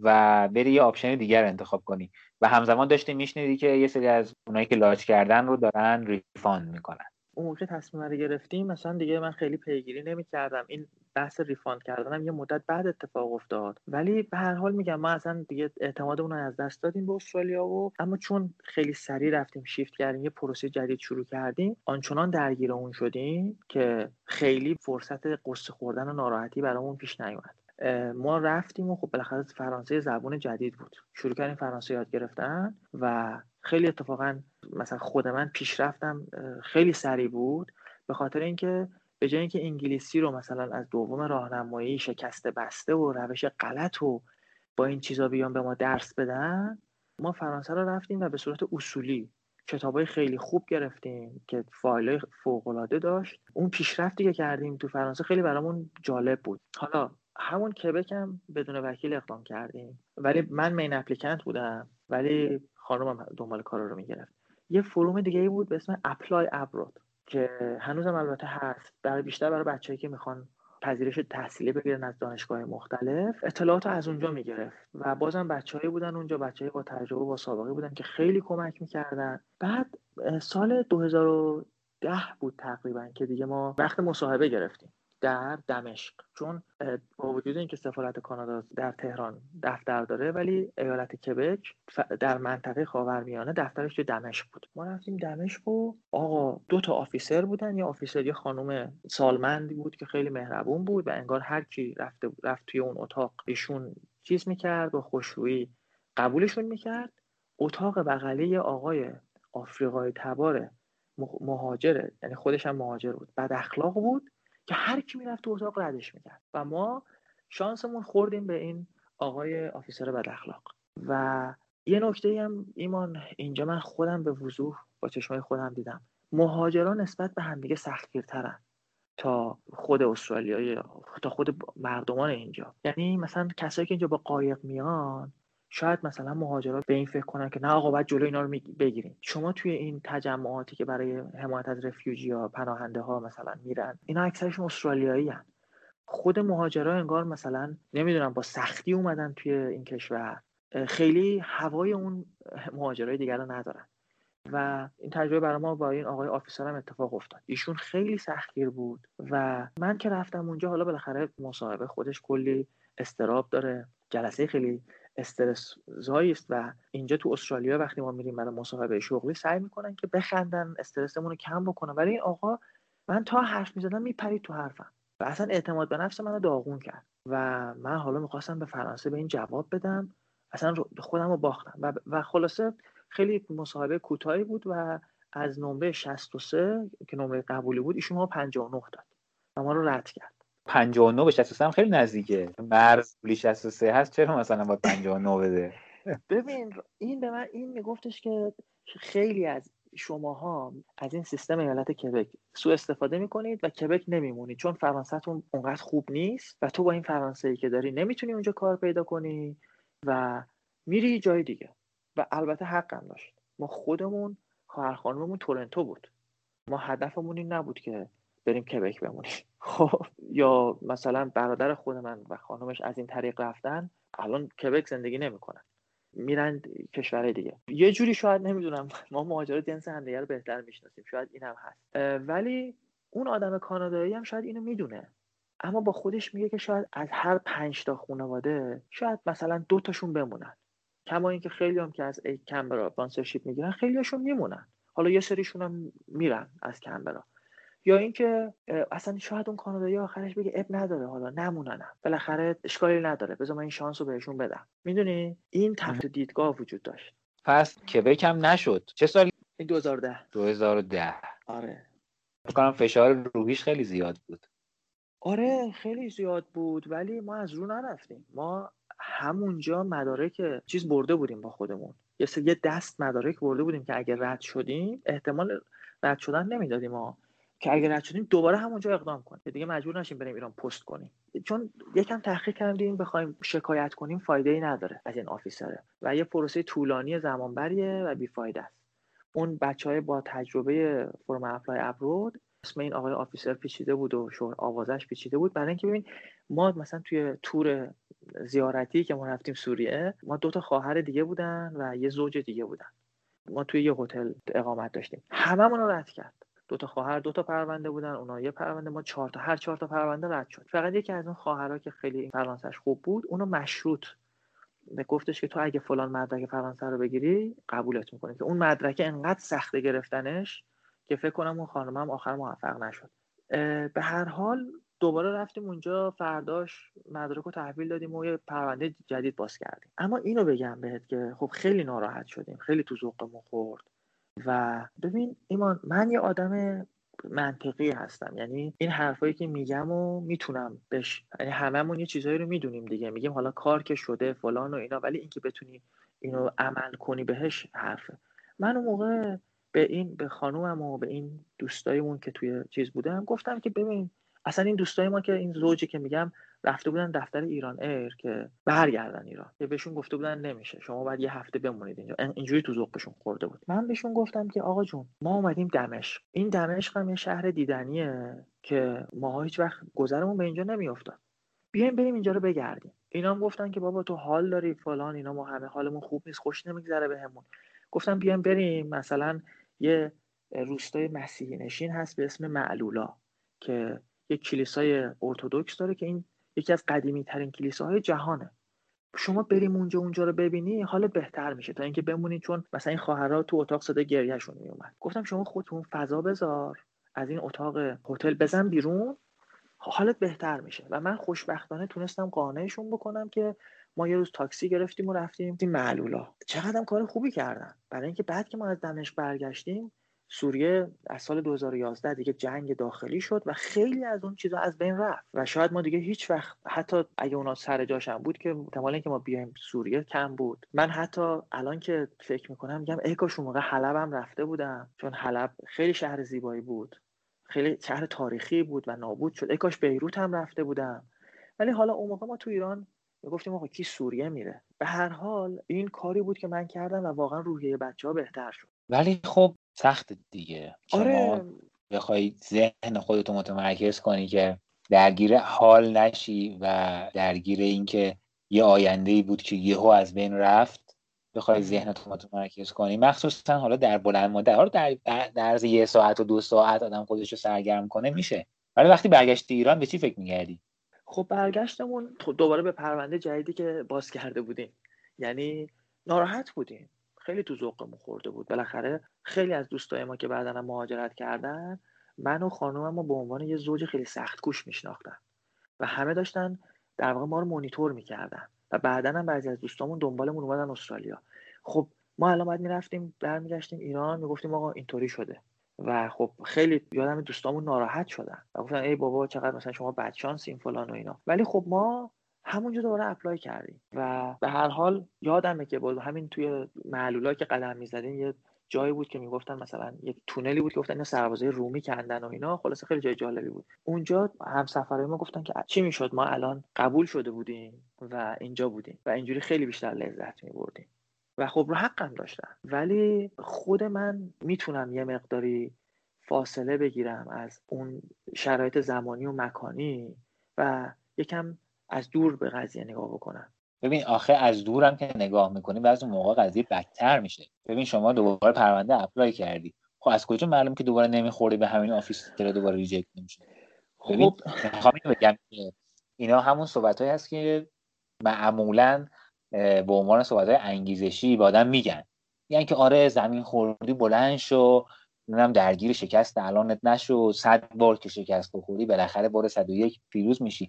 و بری یه option دیگر انتخاب کنی. و همزمان داشتی میشنیدی که یه سری از اونایی که لاچ کردن رو دارن refund می‌کنن. اون موقع تصمیم رو گرفتیم مثلا دیگه من خیلی پیگیری نمی‌کردم. این بحث refund کردنم یه مدت بعد اتفاق افتاد. ولی به هر حال میگم ما اصلا دیگه اعتمادمون رو از دست دادیم به استرالیا و اما چون خیلی سریع رفتیم شیفت کردیم یه پروسه جدید شروع کردیم آنچنان درگیر اون شدیم که خیلی فرصت غصه خوردن و ناراحتی برامون پیش نیومد. ما رفتیم و خب بالاخره فرانسه زبون جدید بود. شروع کردیم فرانسه یاد گرفتن و خیلی اتفاقا مثلا خود من پیشرفتم خیلی سریع بود. به خاطر اینکه به جای اینکه انگلیسی رو مثلا از دوم راهنمایی شکسته بسته و روش غلط و با این چیزا بیان به ما درس بدن ما فرانسه رو رفتیم و به صورت اصولی کتابای خیلی خوب گرفتیم که فایل فوق داشت. اون پیشرفتی که کردیم تو فرانسه خیلی برامون جالب بود. حالا همون کبک هم بدون وکیل اقدام کردیم. ولی من مین اپلیکنت بودم. ولی خانومم دنبال کار رو می‌گرفت. یه فروم دیگه ای بود به اسم اپلای ابرود که هنوزم البته هست. برای بیشتر برای بچه‌ای که می‌خوان پذیرش تحصیلی بگیرن از دانشگاه مختلف اطلاعات از اونجا می‌گرفت. و بازم بچههایی بودن اونجا بچه‌ای با تجربه با سابقه بودن که خیلی کمک می‌کردن. بعد سال 2010 بود تقریبا که دیگه ما وقت مصاحبه گرفتیم. در دمشق. چون با وجود اینکه سفارت کانادا در تهران دفتر داره ولی ایالت کبک در منطقه خاورمیانه دفترش تو دمشق بود. ما رفتیم دمشق و آقا دو تا آفیسر بودن. یا آفیسر یه خانم سالمندی بود که خیلی مهربون بود و انگار هر کی رفته رفت توی اون اتاق ایشون چیز می‌کرد با خوشرویی قبولشون می‌کرد. اتاق بغلی آقای آفریقای تبار مهاجره یعنی خودش هم مهاجر بود. بد اخلاق بود. که هر کی می‌رفت تو اتاق ردش می‌کرد. و ما شانسمون خوردیم به این آقای آفیسر بد اخلاق. و یه نکته هم ایمان اینجا من خودم به وضوح با چشمای خودم دیدم. مهاجران نسبت به همدیگه سختگیرترن تا خود استرالیا تا خود مردمان اینجا. یعنی مثلا کسایی که اینجا با قایق میان شاید مثلا مهاجرات به این فکر کنن که نه آقا باید جلوی اینا رو بگیریم. شما توی این تجمعاتی که برای حمایت از رفیوجی ها پناهنده ها مثلا میرن اینا اکثرشون استرالیایی هن. خود مهاجرا انگار مثلا نمی‌دونم با سختی اومدن توی این کشور. خیلی هوای اون مهاجرای دیگر رو ندارن. و این تجربه برای ما با این آقای آفیسر هم اتفاق افتاد. ایشون خیلی سختگیر بود و من که رفتم اونجا حالا بالاخره مصاحبه خودش کلی استراب داره. جلسه خیلی استرس است و اینجا تو استرالیا وقتی ما میریم برای مصاحبه شغلی سعی می‌کنن که بخندن استرسمون رو کم بکنن. ولی این آقا من تا حرف می‌زدم میپرید تو حرفم و اصلا اعتماد به نفس منو داغون کرد و من حالا می‌خواستم به فرانسه به این جواب بدم. اصلا خودم رو باختم و, و خلاصه خیلی مصاحبه کوتاهی بود و از نمره 63 که نمره قبولی بود ایشون ما 59 داد و ما رو رد کرد. 59 به 63 هم خیلی نزدیکه. مرز پولی 63 هست چرا مثلا با 59 بده؟ ببین این به من این میگفتش که خیلی از شماها از این سیستم ایالت کبک سوء استفاده می‌کنید و کبک نمیمونید چون فرانسهتون اونقدر خوب نیست و تو با این فرانسه که داری نمی‌تونی اونجا کار پیدا کنی و میری جای دیگه. و البته حقم داشت. ما خودمون خواهر خانممون تورنتو بود. ما هدفمون این نبود که بریم کبک بمونیم. خب یا مثلا برادر خود من و خانمش از این طریق رفتن الان کبک زندگی نمی‌کنن. میرن کشورهای دیگه. یه جوری شاید نمی‌دونم ما مهاجرت جنس همدیگه رو بهتر می‌شناسیم. شاید این هم هست. ولی اون آدم کانادایی هم شاید اینو می‌دونه. اما با خودش میگه که شاید از هر پنج تا خانواده شاید مثلا دو تاشون بمونن. کما اینکه خیلی هم که از کمبرا بانسرشیپ می‌گیرن خیلی هاشون میمونن. حالا یه سریشون هم میرن از کمبرا. یا اینکه اصلا شاید اون کانادایی آخرش بگه اب نداره حالا نموننم. بالاخره اشکالی نداره. بذار من این شانس رو بهشون بدم. می‌دونی؟ این تفت دیدگاه وجود داشت. پس کبک هم نشد. چه این 2010 2010 آره. فکر فشار روحیش خیلی زیاد بود. آره خیلی زیاد بود. ولی ما از رو نرفتیم. ما همونجا مدارک چیز برده بودیم با خودمون. یه یه دست مدارک برده بودیم که اگه رد شدیم احتمال رد شدن نمی‌دادیم ما. که رد شدیم دوباره همونجا اقدام کنیم. دیگه مجبور نشیم بریم ایران پست کنیم. چون یکم تحقیق کردیم بخوایم شکایت کنیم فایده ای نداره از این آفیسره. و یه پروسه طولانی زمانبریه و بیفایده است. اون بچه های با تجربه فرم اپلای ابرود اسم این آقای آفیسر پیچیده بود و شور آوازش پیچیده بود. برای اینکه ببین ما مثلا توی تور زیارتی که ما رفتیم سوریه ما دو تا خواهر دیگه بودن و یه زوج دیگه بودن. ما توی یه هتل اقامت داشتیم. هممون رو رد کرد. دو تا خواهر دو تا پرونده بودن اونا یه پرونده ما چهار تا هر چهار تا پرونده رد شد. فقط یکی از اون خواهرها که خیلی فرانسش خوب بود اونو مشروط. گفتش که تو اگه فلان مدرک فرانسه رو بگیری قبولت می‌کنه. که اون مدرک انقدر سخته گرفتنش که فکر کنم اون خانم آخر موفق نشد. به هر حال دوباره رفتیم اونجا فرداش مدرک رو تحویل دادیم و یه پرونده جدید باز کردیم. اما اینو بگم بهت که خب خیلی ناراحت شدیم. خیلی تو ذوقمون خورد. و ببین ایمان من یه آدم منطقی هستم. یعنی این حرفایی که میگم و می‌تونم بش یعنی هممون یه چیزایی رو می‌دونیم دیگه. میگیم حالا کار که شده فلان و اینا ولی اینکه بتونی اینو عمل کنی بهش حرفه. من اون موقع به این به خانومم و به این دوستایمون که توی چیز بودم گفتم که ببین اصلا این دوستای ما که این زوجی که میگم رفته بودن دفتر ایران ایر که برگردن ایران. که بهشون گفته بودن نمیشه. شما باید یه هفته بمونید اینجا. اینجوری تو ذوقشون خورده بود. من بهشون گفتم که آقا جون ما اومدیم دمشق. این دمشق هم یه شهر دیدنیه که ما هیچ وقت گذرمون به اینجا نمیافتاد. بیایم بریم اینجا رو بگردیم. اینا هم گفتن که بابا تو حال داری فلان اینا ما همه حالمون خوب نیست خوش نمیگذره بهمون. گفتم بیایم بریم. مثلا یه روستای مسیحی نشین هست به اسم معلولا که یک کلیسای ارتودکس داره که این یکی از قدیمی ترین کلیساهای جهانه. شما بریم اونجا اونجا رو ببینی حال بهتر میشه تا اینکه بمونید چون مثلا این خواهرها تو اتاق صدا گریهشون میومد گفتم شما خودتون فضا بذار از این اتاق هتل بزن بیرون حالت بهتر میشه. و من خوشبختانه تونستم قانعشون بکنم که ما یه روز تاکسی گرفتیم و رفتیم. این معلولا. چقدر کار خوبی کردن. برای اینکه بعد که ما از دمشق برگشتیم سوریه از سال 2011 دیگه جنگ داخلی شد و خیلی از اون چیزا از بین رفت. و شاید ما دیگه هیچ وقت حتی اگه اونا سر جاشم بود که احتمال اینکه ما بیایم سوریه کم بود. من حتی الان که فکر می‌کنم میگم ای کاش اون موقع حلبم رفته بودم چون حلب خیلی شهر زیبایی بود. خیلی شهر تاریخی بود و نابود شد. ای کاش بیروت هم رفته بودم. ولی حالا اون موقع ما تو ایران گفتیم آقا کی سوریه میره؟ به هر حال این کاری بود که من کردم و واقعا روحیه بچه ها بهتر شد. ولی خب سخت دیگه آره. بخوای ذهن خودتو متمرکز کنی که درگیر حال نشی و درگیر اینکه یه آینده ای بود که یهو از بین رفت بخوای ذهنتو متمرکز کنی. مخصوصا حالا در بلند مدت حالا در در یه ساعت و دو ساعت آدم خودش رو سرگرم کنه میشه. ولی وقتی برگشتی ایران به چی فکر میگردی خب برگشتمون دوباره به پرونده جدیدی که باز کرده بودیم. یعنی ناراحت بودیم. خیلی تو ذوقمون خورده بود. بالاخره خیلی از دوستای ما که بعدا مهاجرت کردن من و خانومم رو به عنوان یه زوج خیلی سخت کوش میشناختن و همه داشتن در واقع ما رو مونیتور می‌کردن و بعدا هم بعضی از دوستامون دنبالمون اومدن استرالیا. خب ما الان باید می‌رفتیم برمیگشتیم ایران می‌گفتیم آقا اینطوری شده و خب خیلی یادم دوستامون ناراحت شدن و گفتن ای بابا چقدر مثلا شما بدشانس این فلان و اینا. ولی خب ما همونجا دوباره اپلای کردیم. و به هر حال یادمه که بود همین توی معلولا که قدم می‌زدیم یه جایی بود که می‌گفتن مثلا یه تونلی بود که گفتن اینا سربازای رومی کندن و اینا. خلاصه خیلی جای جالبی بود. اونجا همسفرهای ما گفتن که چی می‌شد؟ ما الان قبول شده بودیم و اینجا بودیم و اینجوری خیلی بیشتر لذت میبردیم. و خب رو حقم داشتن. ولی خود من می‌تونم یه مقداری فاصله بگیرم از اون شرایط زمانی و مکانی و یکم از دور به قضیه نگاه بکنم ببین آخه از دورم که نگاه می‌کنی بعضی موقع قضیه بدتر میشه. ببین شما دوباره پرونده apply کردی. خب از کجا معلوم که دوباره نمی‌خوری به همین office که دوباره reject نمیشه؟ خب. می‌خوام بگم اینا همون صحبت هست که معمولا به عنوان صحبت های انگیزشی به آدم میگن. یعنی که آره زمین خوردی بلند شو نمی‌دونم درگیر شکست الانت نشو صد بار که شکست بخوری بالاخره بار 101 پیروز میشی.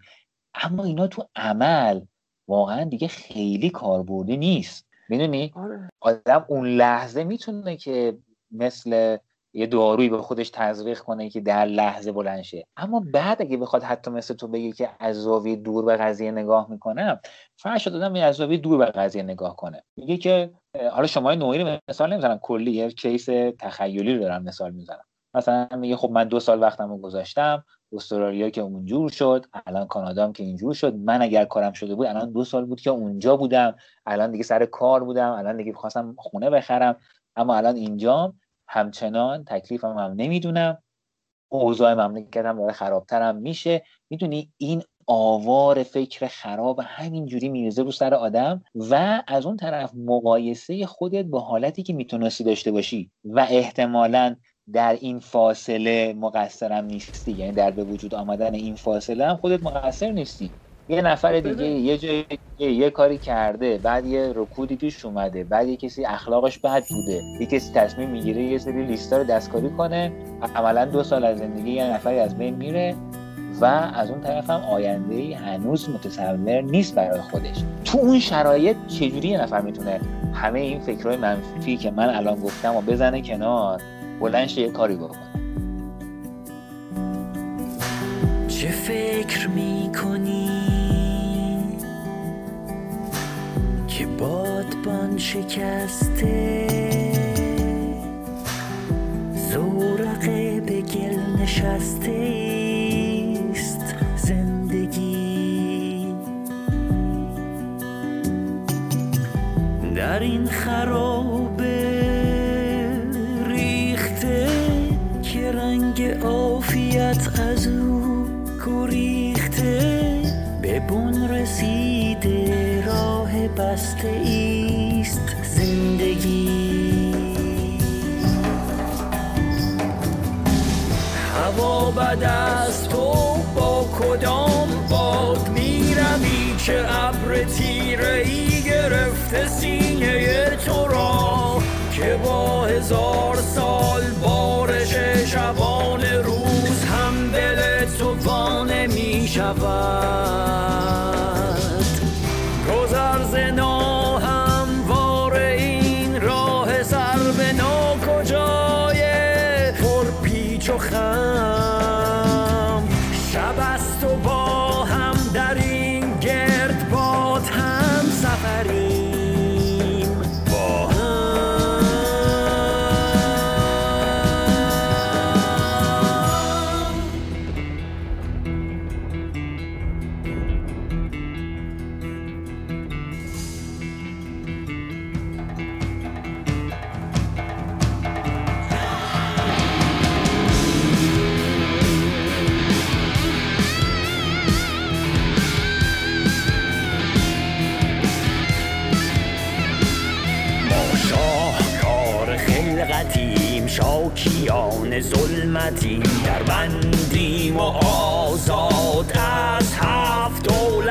اما اینا تو عمل واقعا دیگه خیلی کاربردی نیست. می‌دونی؟ آره. آدم اون لحظه می‌تونه که مثل یه دارویی به خودش تزریق کنه که در لحظه بلند شه. اما بعد اگه بخواد حتی مثل تو بگی که از زاویه دور به قضیه نگاه می‌کنم فرش دادم از زاویه دور به قضیه نگاه کنه. میگه که حالا شما نوعی رو مثال نمی‌زنم کلی یه کیس تخیلی رو دارم مثال می‌زنم. مثلا میگه خب من دو سال وقتم رو گذاشتم استرالیا که اونجور شد الان کانادا هم که اینجور شد. من اگر کارم شده بود الان دو سال بود که اونجا بودم. الان دیگه سر کار بودم. الان دیگه خواستم خونه بخرم. اما الان اینجام همچنان تکلیفم هم نمی‌دونم. اوضاع مملکتم داره خرابترم میشه. می‌دونی این آوار فکر خراب همینجوری میرزه رو سر آدم و از اون طرف مقایسه خودت با حالتی که می‌تونستی داشته باشی و احتمالا در این فاصله مقصرم نیستی. یعنی در به وجود آمدن این فاصله هم خودت مقصر نیستی. یه نفر دیگه یه جای یه کاری کرده بعد یه رکودی پیش اومده بعد یه کسی اخلاقش بد بوده. یه کسی تصمیم می‌گیره یه سری لیستا رو دستکاری کنه. عملا دو سال از زندگی یه نفری از بین میره و از اون طرف هم آینده ای هنوز متصور نیست برای خودش. تو اون شرایط چجوری یه نفر می‌تونه همه این فکرهای منفی که من الان گفتم و بزنه کنار؟ بلنش یه کاری بکنه چه فکر می‌کنی که بادبان شکسته؟ زورقه به گل نشسته است زندگی. در این خرابه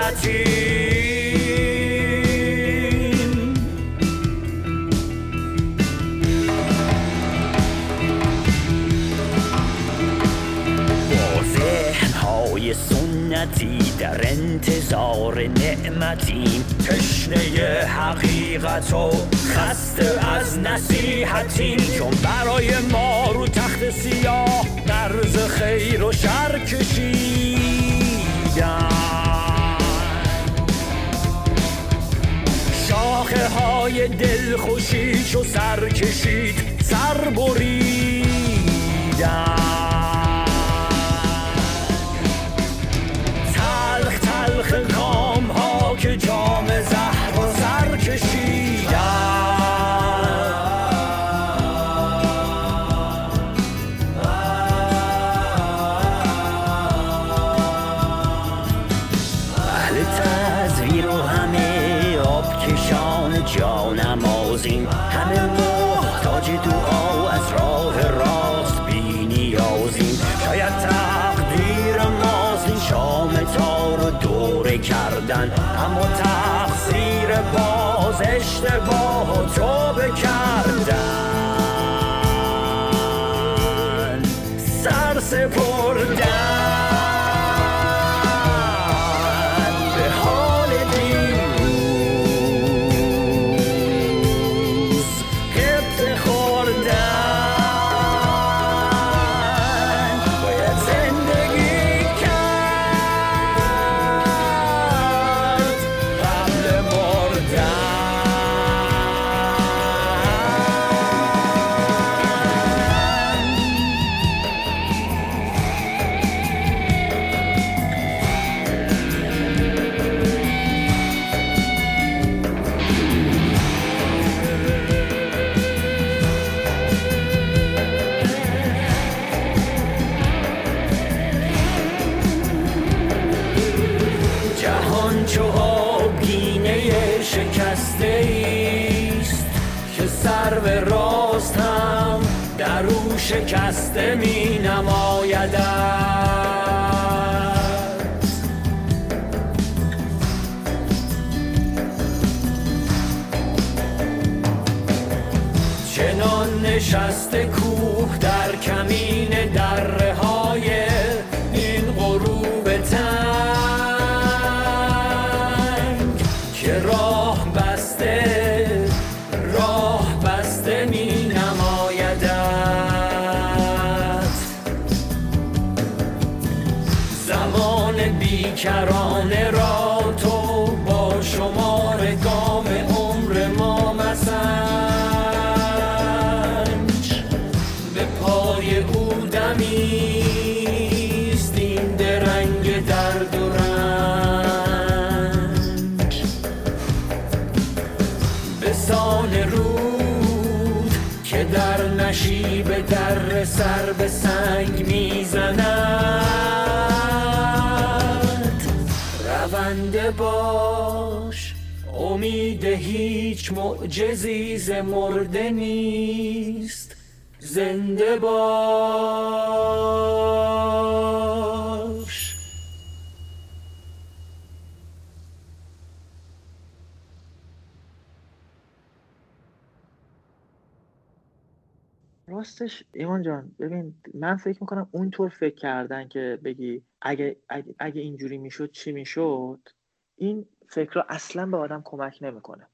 دولتی سنتی در انتظار نعمتیم تشنه حقیقت و خسته از نصیحتیم چون برای ما رو تخت سیاه درز خیر و شر کشیدن شاخه های دل خوشی چو سر کشید سر بریدن جانمازیم همه محتاج دعا از راه باش. امید هیچ معجزی ز مرده نیست. زنده باش. راستش ایمان جان ببین من فکر می‌کنم اونطور فکر کردن که بگی اگه, اگه, اگه اینجوری می‌شد چی می‌شد؟ این فکر اصلا به آدم کمک نمی‌کنه.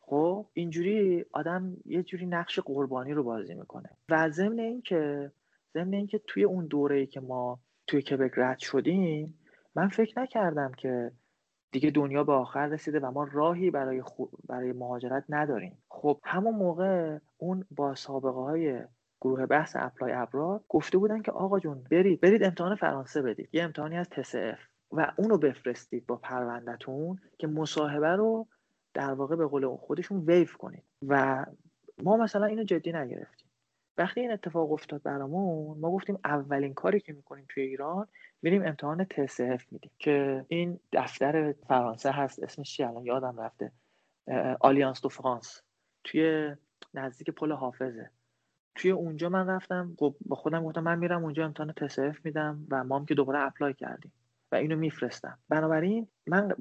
خب اینجوری آدم یه جوری نقش قربانی رو بازی می‌کنه. و ضمن اینکه ضمن اینکه توی اون دوره که ما توی کبک رد شدیم من فکر نکردم که دیگه دنیا به آخر رسیده و ما راهی برای برای مهاجرت نداریم. خب همون موقع اون با سابقه های گروه بحث اپلای ابرار گفته بودن که آقا جون برید برید امتحان فرانسه بدید. یه امتحانی از TSF و اونو بفرستید با پروندهتون که مصاحبه رو در واقع به قول خودشون waive کنید. و ما مثلا اینو جدی نگرفتیم. وقتی این اتفاق افتاد برامون ما گفتیم اولین کاری که می‌کنیم توی ایران میریم امتحان TCF میدیم. که این دفتر فرانسه هست اسمش چی الان یادم رفته. آلیانس دو فرانس. توی نزدیک پل حافظه. توی اونجا من رفتم خب با خودم گفتم من میرم اونجا امتحان TCF میدم و ما هم که دوباره apply کردیم. و اینو میفرستم. بنابراین من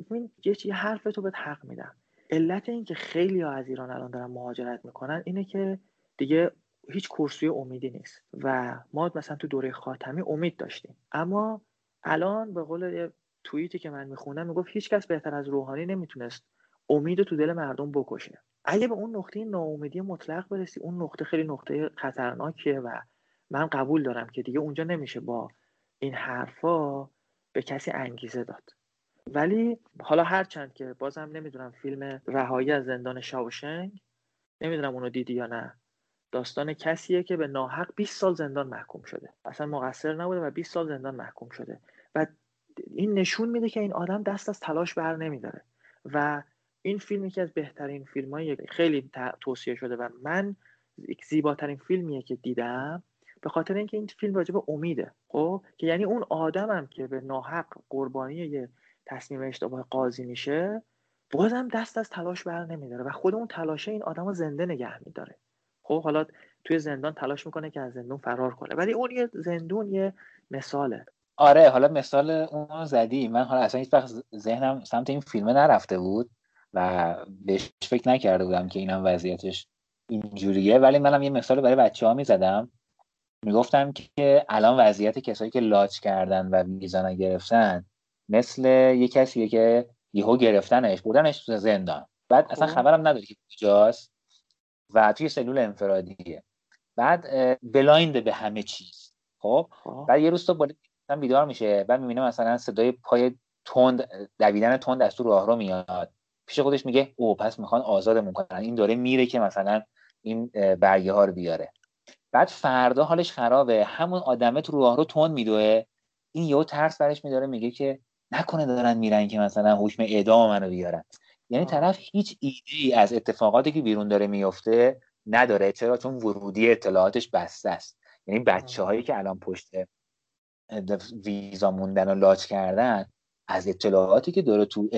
یه چیه حرف تو به حق میدم. علت این که خیلی ها از ایران الان دارن مهاجرت می‌کنن اینه که دیگه هیچ کرسوی امیدی نیست. و ما مثلا تو دوره خاتمی امید داشتیم. اما الان به قول توییتی که من می‌خونم می‌گفت هیچ کس بهتر از روحانی نمی‌تونست امید تو دل مردم بکشه. اگه به اون نقطه ناامیدی مطلق برسی اون نقطه خیلی نقطه خطرناکیه و من قبول دارم که دیگه اونجا نمیشه با این حرفا به کسی انگیزه داد. ولی حالا هرچند که بازم نمی‌دونم فیلم رهایی از زندان شاوشنگ نمی‌دونم اونو دیدی یا نه. داستان کسیه که به ناحق 20 سال زندان محکوم شده. اصلا مقصر نبوده و 20 سال زندان محکوم شده. و این نشون میده که این آدم دست از تلاش بر نمیداره. و این فیلم یکی از بهترین فیلم های خیلی توصیه شده و من زیباترین فیلمیه که دیدم به خاطر اینکه این فیلم راجع به امیده خب؟ که یعنی اون آدمم که به ناحق قربانی یه تصمیم اشتباه قاضی میشه بازم دست از تلاش بر نمیداره و خود اون تلاشه این آدم رو زنده نگه میداره. خب حالا توی زندان تلاش می‌کنه که از زندون فرار کنه ولی اون یه زندون یه مثاله. آره حالا مثال اون زدی. من حالا اصلا هیچ وقت ذهنم سمت این فیلمه نرفته بود و بهش فکر نکرده بودم که اینم وضعیتش اینجوریه ولی منم یه مثال برای بچه ها می‌زدم. می‌گفتم که الان وضعیت کسایی که لاچ کردن و ویزا گرفتن مثل یه کسیه که یهو گرفتنش بردنش تو زندان. بعد اصلا خب. خبرم نداره که کجاست و توی سلول انفرادیه. بعد blind به همه چیز. خب, خب. بعد یه روز تو بیدار میشه. بعد می‌بینه مثلا صدای پای تند دویدن تند از تو راهرو میاد. پیش خودش میگه او پس می‌خوان آزادمون کنن. این داره میره که مثلا این برگه ها رو بیاره. بعد فردا حالش خرابه. همون آدمه تو راهرو تند میدوه. این یهو ترس برش میداره میگه که نکنه دارن میرن که مثلا حکم اعدام منو بیارن. یعنی طرف هیچ ایده ای از اتفاقاتی که بیرون داره میفته نداره. چرا؟ چون ورودی اطلاعاتش بسته است. یعنی بچه هایی که الان پشت ویزا موندن و لاچ کردن از اطلاعاتی که داره تو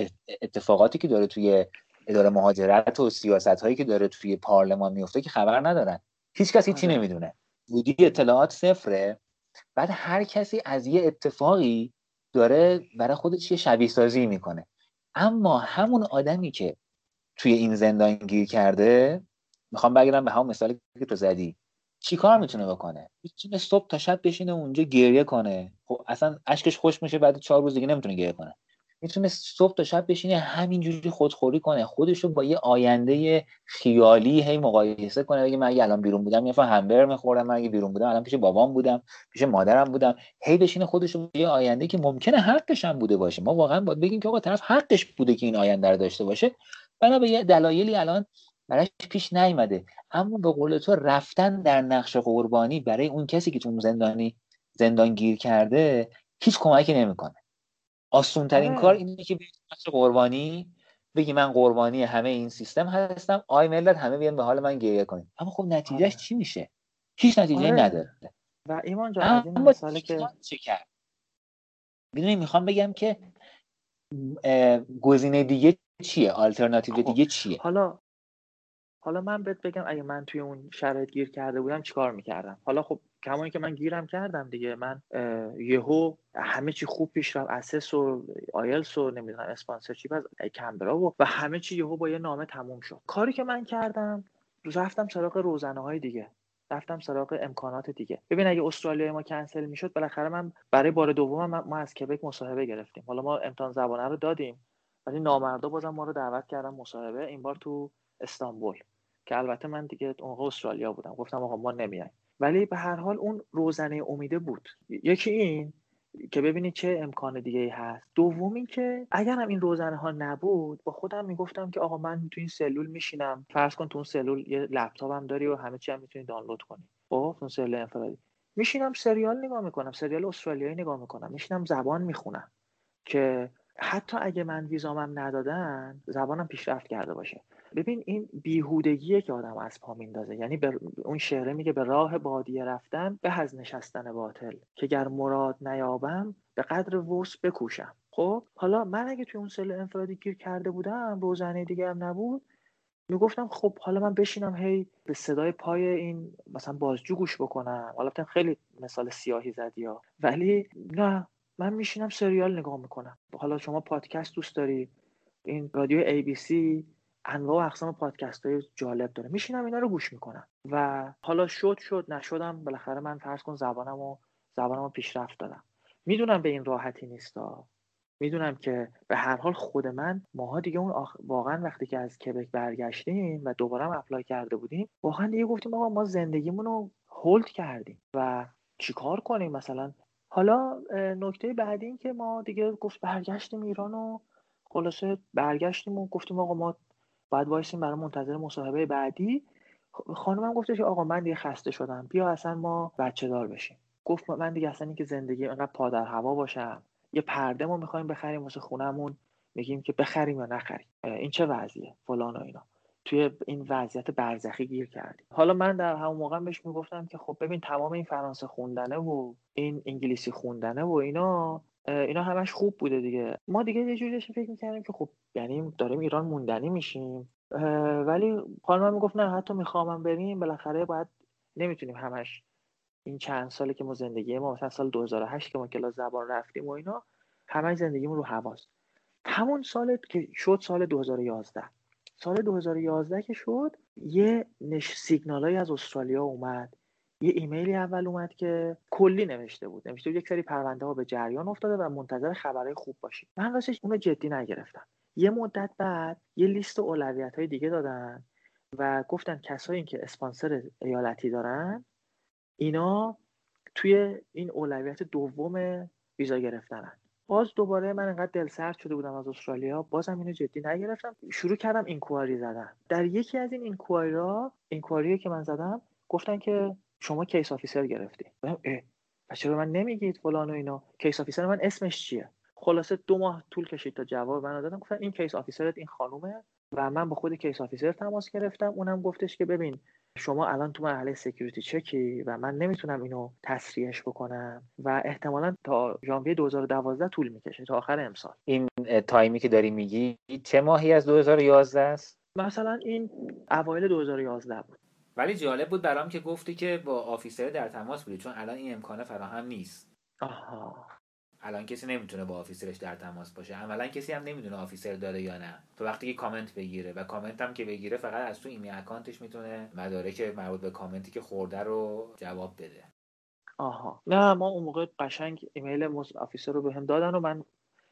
اتفاقاتی که داره توی اداره مهاجرت و سیاست هایی که داره توی پارلمان میفته که خبر ندارن. هیچ کسی چی آره. نمی‌دونه. بودی اطلاعات صفره. بعد هر کسی از یه اتفاقی داره برای خودش یه شبیه سازی می‌کنه. اما همون آدمی که توی این زندان گیر کرده می‌خوام بگیرم به همون مثالی که تو زدی. چی کار می‌تونه بکنه؟ می‌تونه صبح تا شب بشینه اونجا گریه کنه. خب اصلا اشکش خوش میشه بعد چهار روز دیگه نمی‌تونه گریه کنه. می‌تونه صبح تا شب بشینه همینجوری خودخوری کنه خودش رو با یه آینده خیالی هی مقایسه کنه بگه من اگه الان بیرون بودم یه همبر میخوردم من اگه بیرون بودم الان پیش بابام بودم پیش مادرم بودم. هی بشینه خودش رو یه آینده که ممکنه حقش هم بوده باشه. ما واقعا باید بگیم که آقا طرف حقش بوده که این آینده رو داشته باشه. بنا به دلایلی الان براش پیش نیومده. اما به قول تو رفتن در نقش قربانی برای اون کسی که تو زندانی زندان گیر کرده هیچ کمکی نمی‌کنه. آسون ترین آره. کار اینه که بیای قربانی بگی من قربانی همه این سیستم هستم آی ملت همه بیان به حال من گریه کنید اما خب نتیجهش آره. چی میشه هیچ نتیجه آره. نداره و ایمان جان از این مثالی که چه کرد می‌دونی می‌خوام بگم که گزینه دیگه چیه آلترناتیو خب. دیگه چیه حالا حالا من بهت بگم اگه من توی اون شرایط گیر کرده بودم چیکار می‌کردم؟ حالا خب کما اینکه من گیرم کردم دیگه. من یهو همه چی خوب پیش رفت assess و آیلس و نمی‌دونم sponsorship از کمبرا و و همه چی یهو با یه نامه تموم شد. کاری که من کردم رفتم سراغ روزنه های دیگه. رفتم سراغ امکانات دیگه. ببین اگه استرالیا ما کنسل می‌شد بالاخره من برای بار دوم ما از کبک مصاحبه گرفتیم. حالا ما امتحان زبانه رو دادیم ولی نامردا بازم ما رو دعوت کردم مصاحبه این بار تو استانبول که البته من دیگه اون استرالیا بودم. گفتم آقا ما نمیایم. ولی به هر حال اون روزنه امیده بود. یکی این که ببینید چه امکان دیگه ای هست. دوم این که اگر هم این روزنه ها نبود با خودم می‌گفتم که آقا من تو این سلول میشینم. فرض کن تو اون سلول یه لپتاپ هم داری و همه چی هم می‌تونی دانلود کنی. خب اون سلول انفرادی. میشینم سریال نگاه می‌کنم سریال استرالیایی نگاه می‌کنم. میشینم زبان می‌خونم که حتی اگه من ویزامم ندادن زبانم پیشرفت کرده باشه. ببین این بیهودگیه که آدم از پا میندازه. یعنی به اون شعره میگه به راه بادیه رفتن به از نشستن باطل که گر مراد نیابم به قدر وس بکوشم. خب؟ حالا من اگه توی اون سل انفرادی گیر کرده بودم روزنه دیگه هم نبود می‌گفتم خب حالا من بشینم هی به صدای پای این مثلا بازجو گوش بکنم. حالا خیلی مثال سیاهی زدی ها. ولی نه من میشینم سریال نگاه می‌کنم. حالا شما پادکست دوست داری؟ این رادیو ABC انواع و اقسام پادکست های جالب داره. میشینم اینا رو گوش می‌کنم. و حالا شد شد نشدم. بالاخره من فرض کن زبانم و زبانم رو پیشرفت دادم. می‌دونم به این راحتی نیستا. می‌دونم که به هر حال خود من ماها دیگه اون واقعا وقتی که از کبک برگشتیم و دوباره هم اپلای کرده بودیم واقعا دیگه گفتیم آقا ما زندگیمون رو هولد کردیم. و چیکار کنیم مثلا؟ حالا نکته بعدی این که ما دیگه گفت برگشتیم ایران و خلاصه برگشتیم و گفتیم آقا ما باید وایسیم برای منتظر مصاحبه بعدی. خانمم گفته که آقا من دیگه خسته شدم. بیا اصلا ما بچه دار بشیم. گفت من دیگه اصلا که زندگی انقدر پادر هوا باشم. یه پرده ما می‌خوایم بخریم واسه خونمون. میگیم که بخریم یا نخریم. این چه وضعیه؟ فلان و اینا. توی این وضعیت برزخی گیر کردیم. حالا من در همون موقع بهش می‌گفتم که خب ببین تمام این فرانسه خوندنه و این انگلیسی خوندنه و اینا. اینا همش خوب بوده دیگه. ما دیگه یه جوری فکر می‌کردیم که خب یعنی داریم ایران موندنی میشیم. ولی خانم می‌گفت نه حتی میخوامم بریم. بالاخره باید نمی‌تونیم همش این چند سالی که ما زندگی ما مثلا سال 2008 که ما کلاس زبان رفتیم و اینا همه زندگیمون رو حواس همون سال که شد سال 2011 سال 2011 که شد یه نش سیگنالایی از استرالیا اومد. یه ایمیلی اول اومد که کلی نوشته بود. نوشته بود یک سری پرونده ها به جریان افتاده و منتظر خبرهای خوب باشید من راستش اونو جدی نگرفتم. یه مدت بعد یه لیست اولویت های دیگه دادن و گفتن کسایی که اسپانسر ایالتی دارن اینا توی این اولویت دوم ویزا گرفتنن. باز دوباره من انقدر دل سرد شده بودم از استرالیا بازم اینو جدی نگرفتم. شروع کردم اینکواری زدن. در یکی از این اینکواری اینکواری که من زدم گفتن که شما case officer گرفتی. و چرا من نمیگید فلان و اینا؟ case officer من اسمش چیه؟ خلاصه دو ماه طول کشید تا جواب من دادم گفتن این case officer ت این خانومه و من با خود case officer تماس گرفتم. اونم گفتش که ببین شما الان تو مرحله security check ی و من نمی‌تونم اینو تسریعش بکنم و احتمالا تا ژانویه 2012 طول می‌کشه تا آخر امسال. این time ی که داری میگی چه ماهی از 2011 است؟ مثلا این اوایل 2011 بود. ولی جالب بود برام که گفتی که با officer در تماس بودی چون الان این امکانه فراهم نیست. آها. الان کسی نمی‌تونه با officer ش در تماس باشه. عملا کسی هم نمی‌دونه officer داره یا نه. تو وقتی که کامنت بگیره و کامنت هم که بگیره فقط از تو ایمیل account ش می‌تونه مدارک مربوط به کامنتی که خورده رو جواب بده. آها. نه ما اون موقع قشنگ ایمیل officer رو بهم دادن و من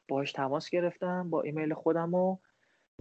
باهاش تماس گرفتم با ایمیل خودم و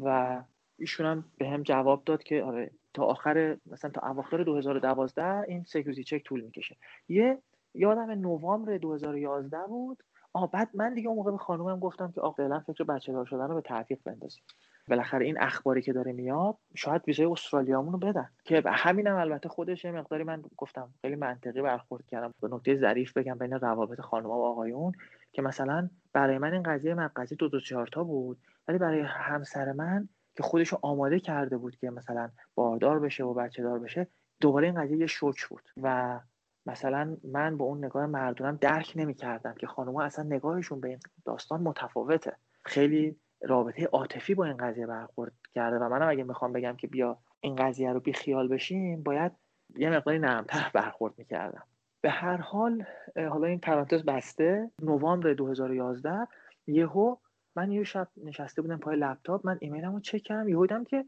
و ایشون هم به هم جواب داد که آره تا آخر مثلا تا اواخر 2012 این سکیوریتی چک طول می‌کشه. یه یادم نوامبر 2011 بود. آه بعد من دیگه اون موقع به خانومم گفتم که آقا فعلا فکر بچه دار شدن رو به تعویق بندازیم. بالاخره این اخباری که داره میاد شاید ویزای استرالیامون رو بدن. که همینم البته خودش یه مقداری من گفتم خیلی منطقی برخورد کردم. به نکته ظریف بگم بین روابط خانم و آقایون که مثلا برای من این قضیه من قضیه دو دو چهار تا بود ولی برای همسر من که خودش رو آماده کرده بود که مثلا باردار بشه و بچه دار بشه دوباره این قضیه یه شوک بود. و مثلا من با اون نگاه مردونم درک نمی‌کردم که خانوما اصلا نگاهشون به این داستان متفاوته. خیلی رابطه عاطفی با این قضیه برخورد کرده و منم اگه می‌خوام بگم که بیا این قضیه رو بی خیال بشیم باید یه مقداری نرمتر برخورد می‌کردم. به هر حال حالا این پرانتز بسته نوامبر 2011 یهو من یه شب نشسته بودم پای لپتاپ من ایمیلمو چک کردم یهو دیدم که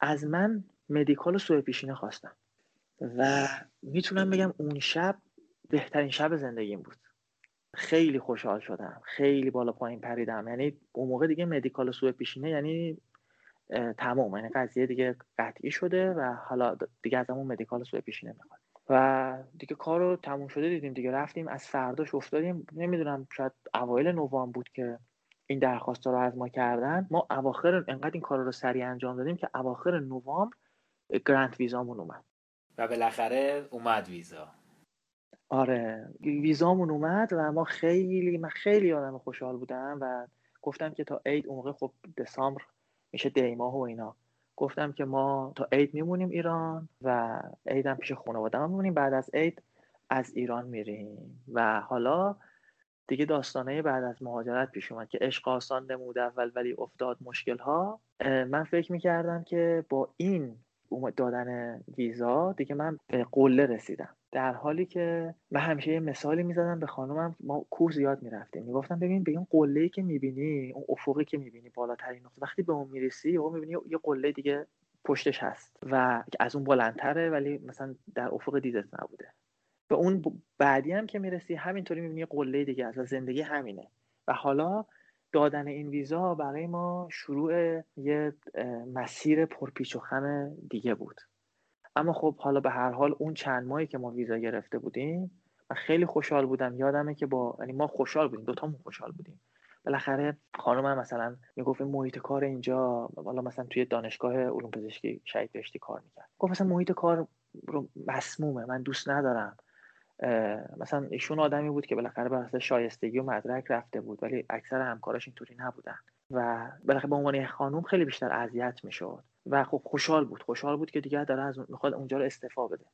از من مدیکال سوء پیشینه خواستم و می‌تونم بگم اون شب بهترین شب زندگیم بود. خیلی خوشحال شدم خیلی بالا پایین پریدم. یعنی اون موقع دیگه مدیکال سوء پیشینه یعنی تمام یعنی قضیه دیگه قطعی شده و حالا دیگه از همون مدیکال سوء پیشینه می‌خواد. و دیگه کار رو تموم شده دیدیم دیگه. رفتیم از فرداش افتادیم. نمی‌دونم شاید اوایل نوامبر بود که این درخواست رو از ما کردن ما اواخر انقدر این کار رو سریع انجام دادیم که اواخر نوامبر گرانت ویزامون اومد. و بالاخره اومد ویزا. آره ویزامون اومد و ما خیلی من خیلی آدم خوشحال بودم و گفتم که تا عید اون موقع خب دسامبر میشه دی ماه و اینا. گفتم که ما تا عید میمونیم ایران و عیدم پیش خانواده میمونیم بعد از عید از ایران میریم. و حالا دیگه داستانه بعد از مهاجرت پیش اومد که عشق آسان نمود اول ولی افتاد مشکل ها من فکر می‌کردم که با این دادن ویزا دیگه من به قله رسیدم. در حالی که من همیشه یه مثالی می‌زدم به خانومم ما کوه زیاد می‌رفتیم. می‌گفتم ببین به این قله ای که می‌بینی اون افقی که می‌بینی بالاترین نقطه وقتی به اون می‌رسی او می‌بینی یه قله دیگه پشتش هست و از اون بلندتره ولی مثلا در افق دیدت نبوده. به اون بعدی هم که می‌رسی همینطوری می‌بینی قله دیگه از زندگی همینه. و حالا دادن این ویزا برای ما شروع یه مسیر پرپیچ و خم دیگه بود. اما خب حالا به هر حال اون چند ماهی که ما ویزا گرفته بودیم من خیلی خوشحال بودم. یادمه که با یعنی ما خوشحال بودیم. دوتامون خوشحال بودیم. بالاخره خانم مثلا می‌گفت محیط کار اینجا حالا مثلا توی دانشگاه علوم پزشکی شهید بهشتی کار می‌کرد. گفت مثلا محیط کار رو مسمومه. من دوست ندارم. مثلا ایشون آدمی بود که بالاخره بر شایستگی و مدرک رفته بود ولی اکثر همکاراش اینطوری نبودن. و بالاخره به عنوان خانوم خیلی بیشتر اذیت می‌شد. و خب خوشحال بود. خوشحال بود که دیگه داره از می‌خواد اونجا رو استعفا بده.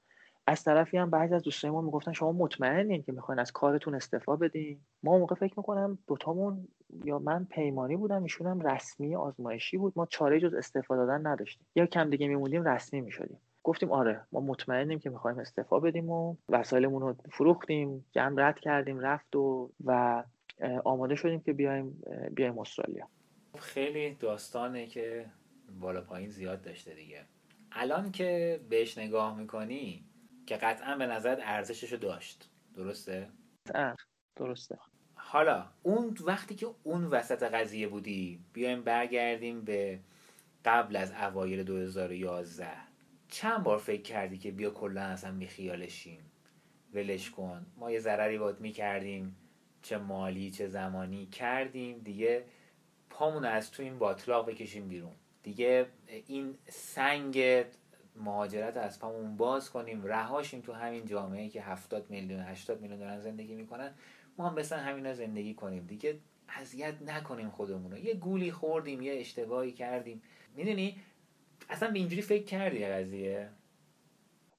از طرفی هم بعضی از دوستای ما می‌گفتن شما مطمئنین که می‌خواین از کارتون استعفا بدین؟ ما موقع فکر می‌کنم دوتامون یا من پیمانی بودم ایشون هم رسمی آزمایشی بود. ما چاره جز استعفا دادن نداشتیم. یا کم دیگه میموندیم رسمی می‌شدیم. گفتیم آره ما مطمئنیم که می‌خوایم استعفا بدیم و وسایلمون رو فروختیم جمع رد کردیم رفت و و آماده شدیم که بیایم بیایم استرالیا. خیلی داستانه که بالا پایین زیاد داشته دیگه. الان که بهش نگاه می‌کنی که قطعا به نظرت ارزششو داشت. درسته؟ درسته. حالا اون وقتی که اون وسط قضیه بودی بیایم برگردیم به قبل از اوایل 2011 چند بار فکر کردی که بیا کلا اصلا بیخیالشیم ولش کن. ما یه ضرری باید می‌کردیم. چه مالی چه زمانی. کردیم دیگه. پامون از تو این باطلاق بکشیم بیرون. دیگه این سنگ مهاجرت از پامون باز کنیم. رهاشیم تو همین جامعه که 70 میلیون 80 میلیون دارن زندگی می‌کنن. ما هم مثلا همینا زندگی کنیم. دیگه اذیت نکنیم خودمون رو یه گولی خوردیم یه اشتباهی کردیم. می‌دونی؟ اصلا به اینجوری فکر کردی قضیه؟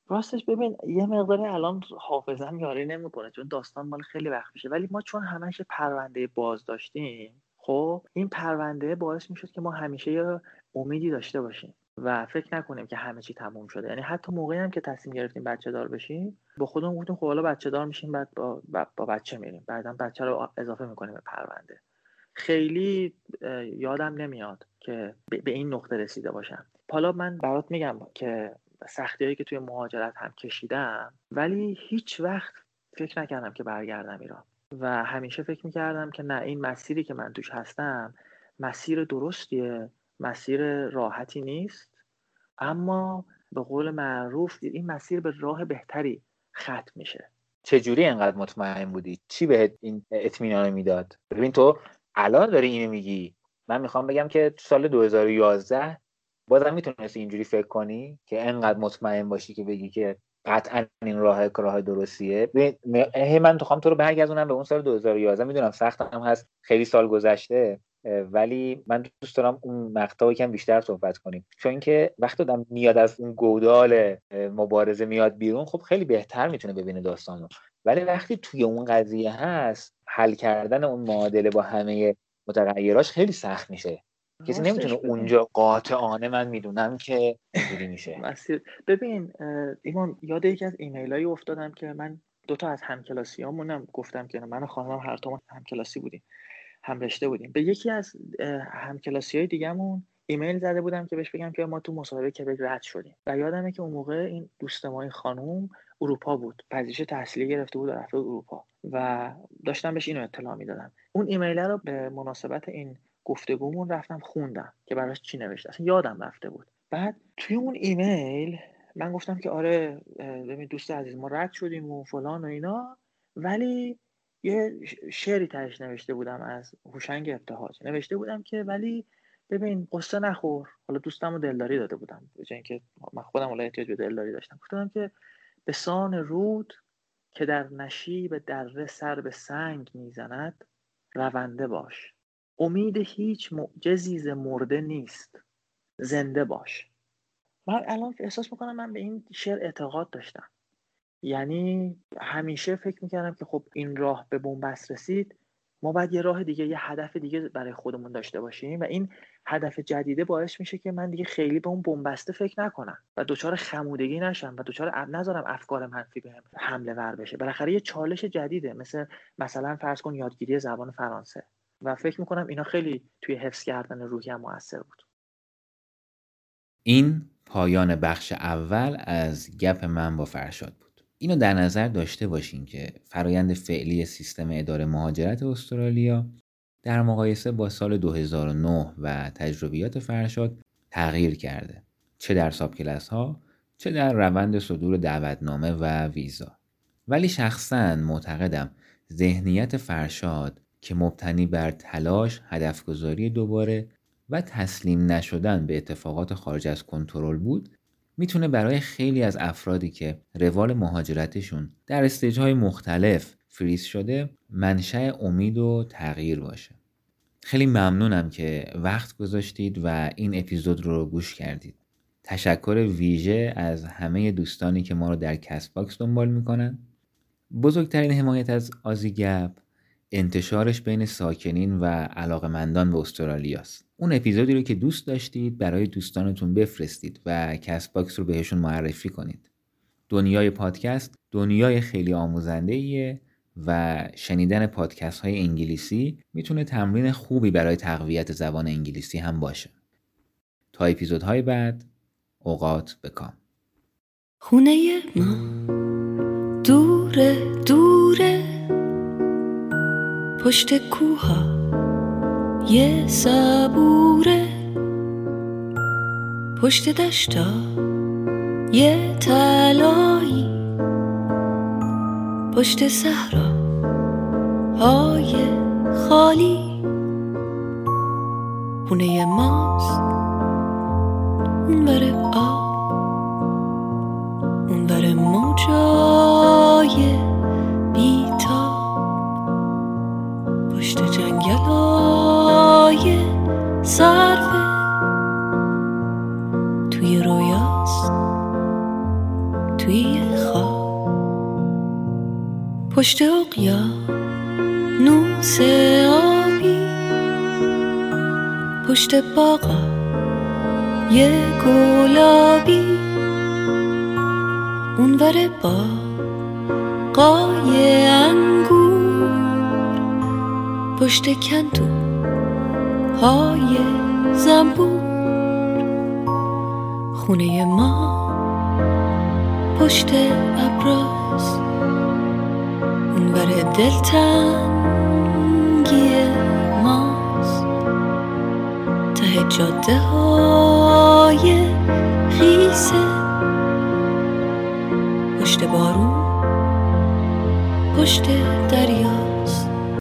راستش ببین یه مقداری الان حافظم یاری نمی‌کنه چون داستان مال خیلی وقت میشه. ولی ما چون همش پرونده باز داشتیم خب این پرونده باعث می‌شد که ما همیشه یه امیدی داشته باشیم و فکر نکنیم که همه چی تموم شده. یعنی حتی موقعی هم که تصمیم گرفتیم بچه دار بشیم با خودمون گفتیم خب حالا بچه دار میشیم بعد با, با بچه میریم. بعدا بچه رو اضافه می‌کنیم به پرونده. خیلی یادم نمیاد که به این نقطه رسیده باشم. حالا من برات میگم که سختی هایی که توی مهاجرت هم کشیدم ولی هیچ وقت فکر نکردم که برگردم ایران. و همیشه فکر می‌کردم که نه این مسیری که من توش هستم مسیر درستیه مسیر راحتی نیست. اما به قول معروف این مسیر به راه بهتری ختم میشه. چجوری انقدر مطمئن بودی؟ چی بهت این اطمینان می‌داد؟ ببین تو الان داری اینو میگی. من می‌خوام بگم که سال 2011 بازم می‌تونستی اینجوری فکر کنی که انقدر مطمئن باشی که بگی که قطعا این راه راه درستیه؟ هی من خواهم تو رو برگردونم به اون سال 2011 می‌دونم سختم هست. خیلی سال گذشته. ولی من دوست دارم اون مقطع کم بیشتر صحبت کنیم. چون اینکه وقتی آدم میاد از اون گودال مبارزه میاد بیرون. خب خیلی بهتر می‌تونه ببینه داستانو. ولی وقتی توی اون قضیه هست حل کردن اون معادله با همه متغیراش خیلی سخت میشه. کسی نمی‌تونه اونجا قاطعانه من می‌دونم که اینجوری میشه. مسیر. ببین ایمان یاد یکی از ایمیل افتادم که من دوتا از همکلاسیامونم گفتم که من و خانمم هر هم همکلاسی بودیم. هم رشته بودیم. به یکی از همکلاسی های دیگهمون ایمیل زده بودم که بهش بگم که ما تو مصاحبه کبک رد شدیم. و یادمه که اون موقع این دوست ما این خانوم اروپا بود. پذیرش تحصیلی گرفته بود رفته اروپا. و داشتم بهش اینو اطلاع می‌دادم. اون ایمیل رو به مناسبت این گفتگومون رفتم خوندم که براش چی نوشته اصلا یادم رفته بود. بعد توی اون ایمیل من گفتم که آره ببین دوست عزیز ما رد شدیم و فلان و اینا ولی یه شعری تهش نوشته بودم از هوشنگ ابتهاج. نوشته بودم که ولی ببین قصه نخور. حالا دوستم رو دلداری داده بودم به اینکه من خودم حالا احتیاج به دلداری داشتم. گفتم که به سان رود که در نشیب دره سر به سنگ می‌زند رونده باش. امید هیچ معجزیز مرده نیست. زنده باش. من الان احساس می‌کنم من به این شعر اعتقاد داشتم. یعنی همیشه فکر می‌کردم که خب این راه به بنبست رسید. ما باید یه راه دیگه یه هدف دیگه برای خودمون داشته باشیم و این هدف جدیده باعث میشه که من دیگه خیلی به اون بنبسته فکر نکنم و دچار خمودگی نشم و دچار نذارم افکار منفی بهم حمله ور بشه. بالاخره یه چالش جدیده مثل مثلا فرض کن یادگیری زبان فرانسه. و فکر می‌کنم اینا خیلی توی حفظ کردن روحی هم موثر بود. این پایان بخش اول از گپ من با فرشاد بود. اینو در نظر داشته باشین که فرایند فعلی سیستم اداره مهاجرت استرالیا در مقایسه با سال 2009 و تجربیات فرشاد تغییر کرده. چه در ساب کلاس ها چه در روند صدور دعوتنامه و ویزا. ولی شخصا معتقدم ذهنیت فرشاد که مبتنی بر تلاش، هدفگذاری دوباره و تسلیم نشدن به اتفاقات خارج از کنترل بود می‌تونه برای خیلی از افرادی که روال مهاجرتشون در استیج مختلف فریز شده منشأ امید و تغییر باشه. خیلی ممنونم که وقت گذاشتید و این اپیزود رو گوش کردید. تشکر ویژه از همه دوستانی که ما رو در Castbox دنبال می‌کنن. بزرگترین حمایت از آزی گپ انتشارش بین ساکنین و علاقمندان به استرالیاست. اون اپیزودی رو که دوست داشتید برای دوستانتون بفرستید و Castbox رو بهشون معرفی کنید. دنیای پادکست دنیای خیلی آموزنده ایه و شنیدن پادکست های انگلیسی می‌تونه تمرین خوبی برای تقویت زبان انگلیسی هم باشه. تا اپیزودهای بعد اوقات بکام خونه ما. دوره دوره. پشت کوها. یه صبوره. پشت دشتا. یه تلایی پشت صحرا. های خالی. خونه ماست. اون بر آب. اون صرفه توی رویاست توی خواب. پشت اقیا نوس آبی پشت باغا یه گلابی. اونور با قای انگور پشت کندو های زنبور. خونه ما پشت ابراز. اونور دلتنگی ماست. ته جاده های خیسه. پشت بارون پشت دریا.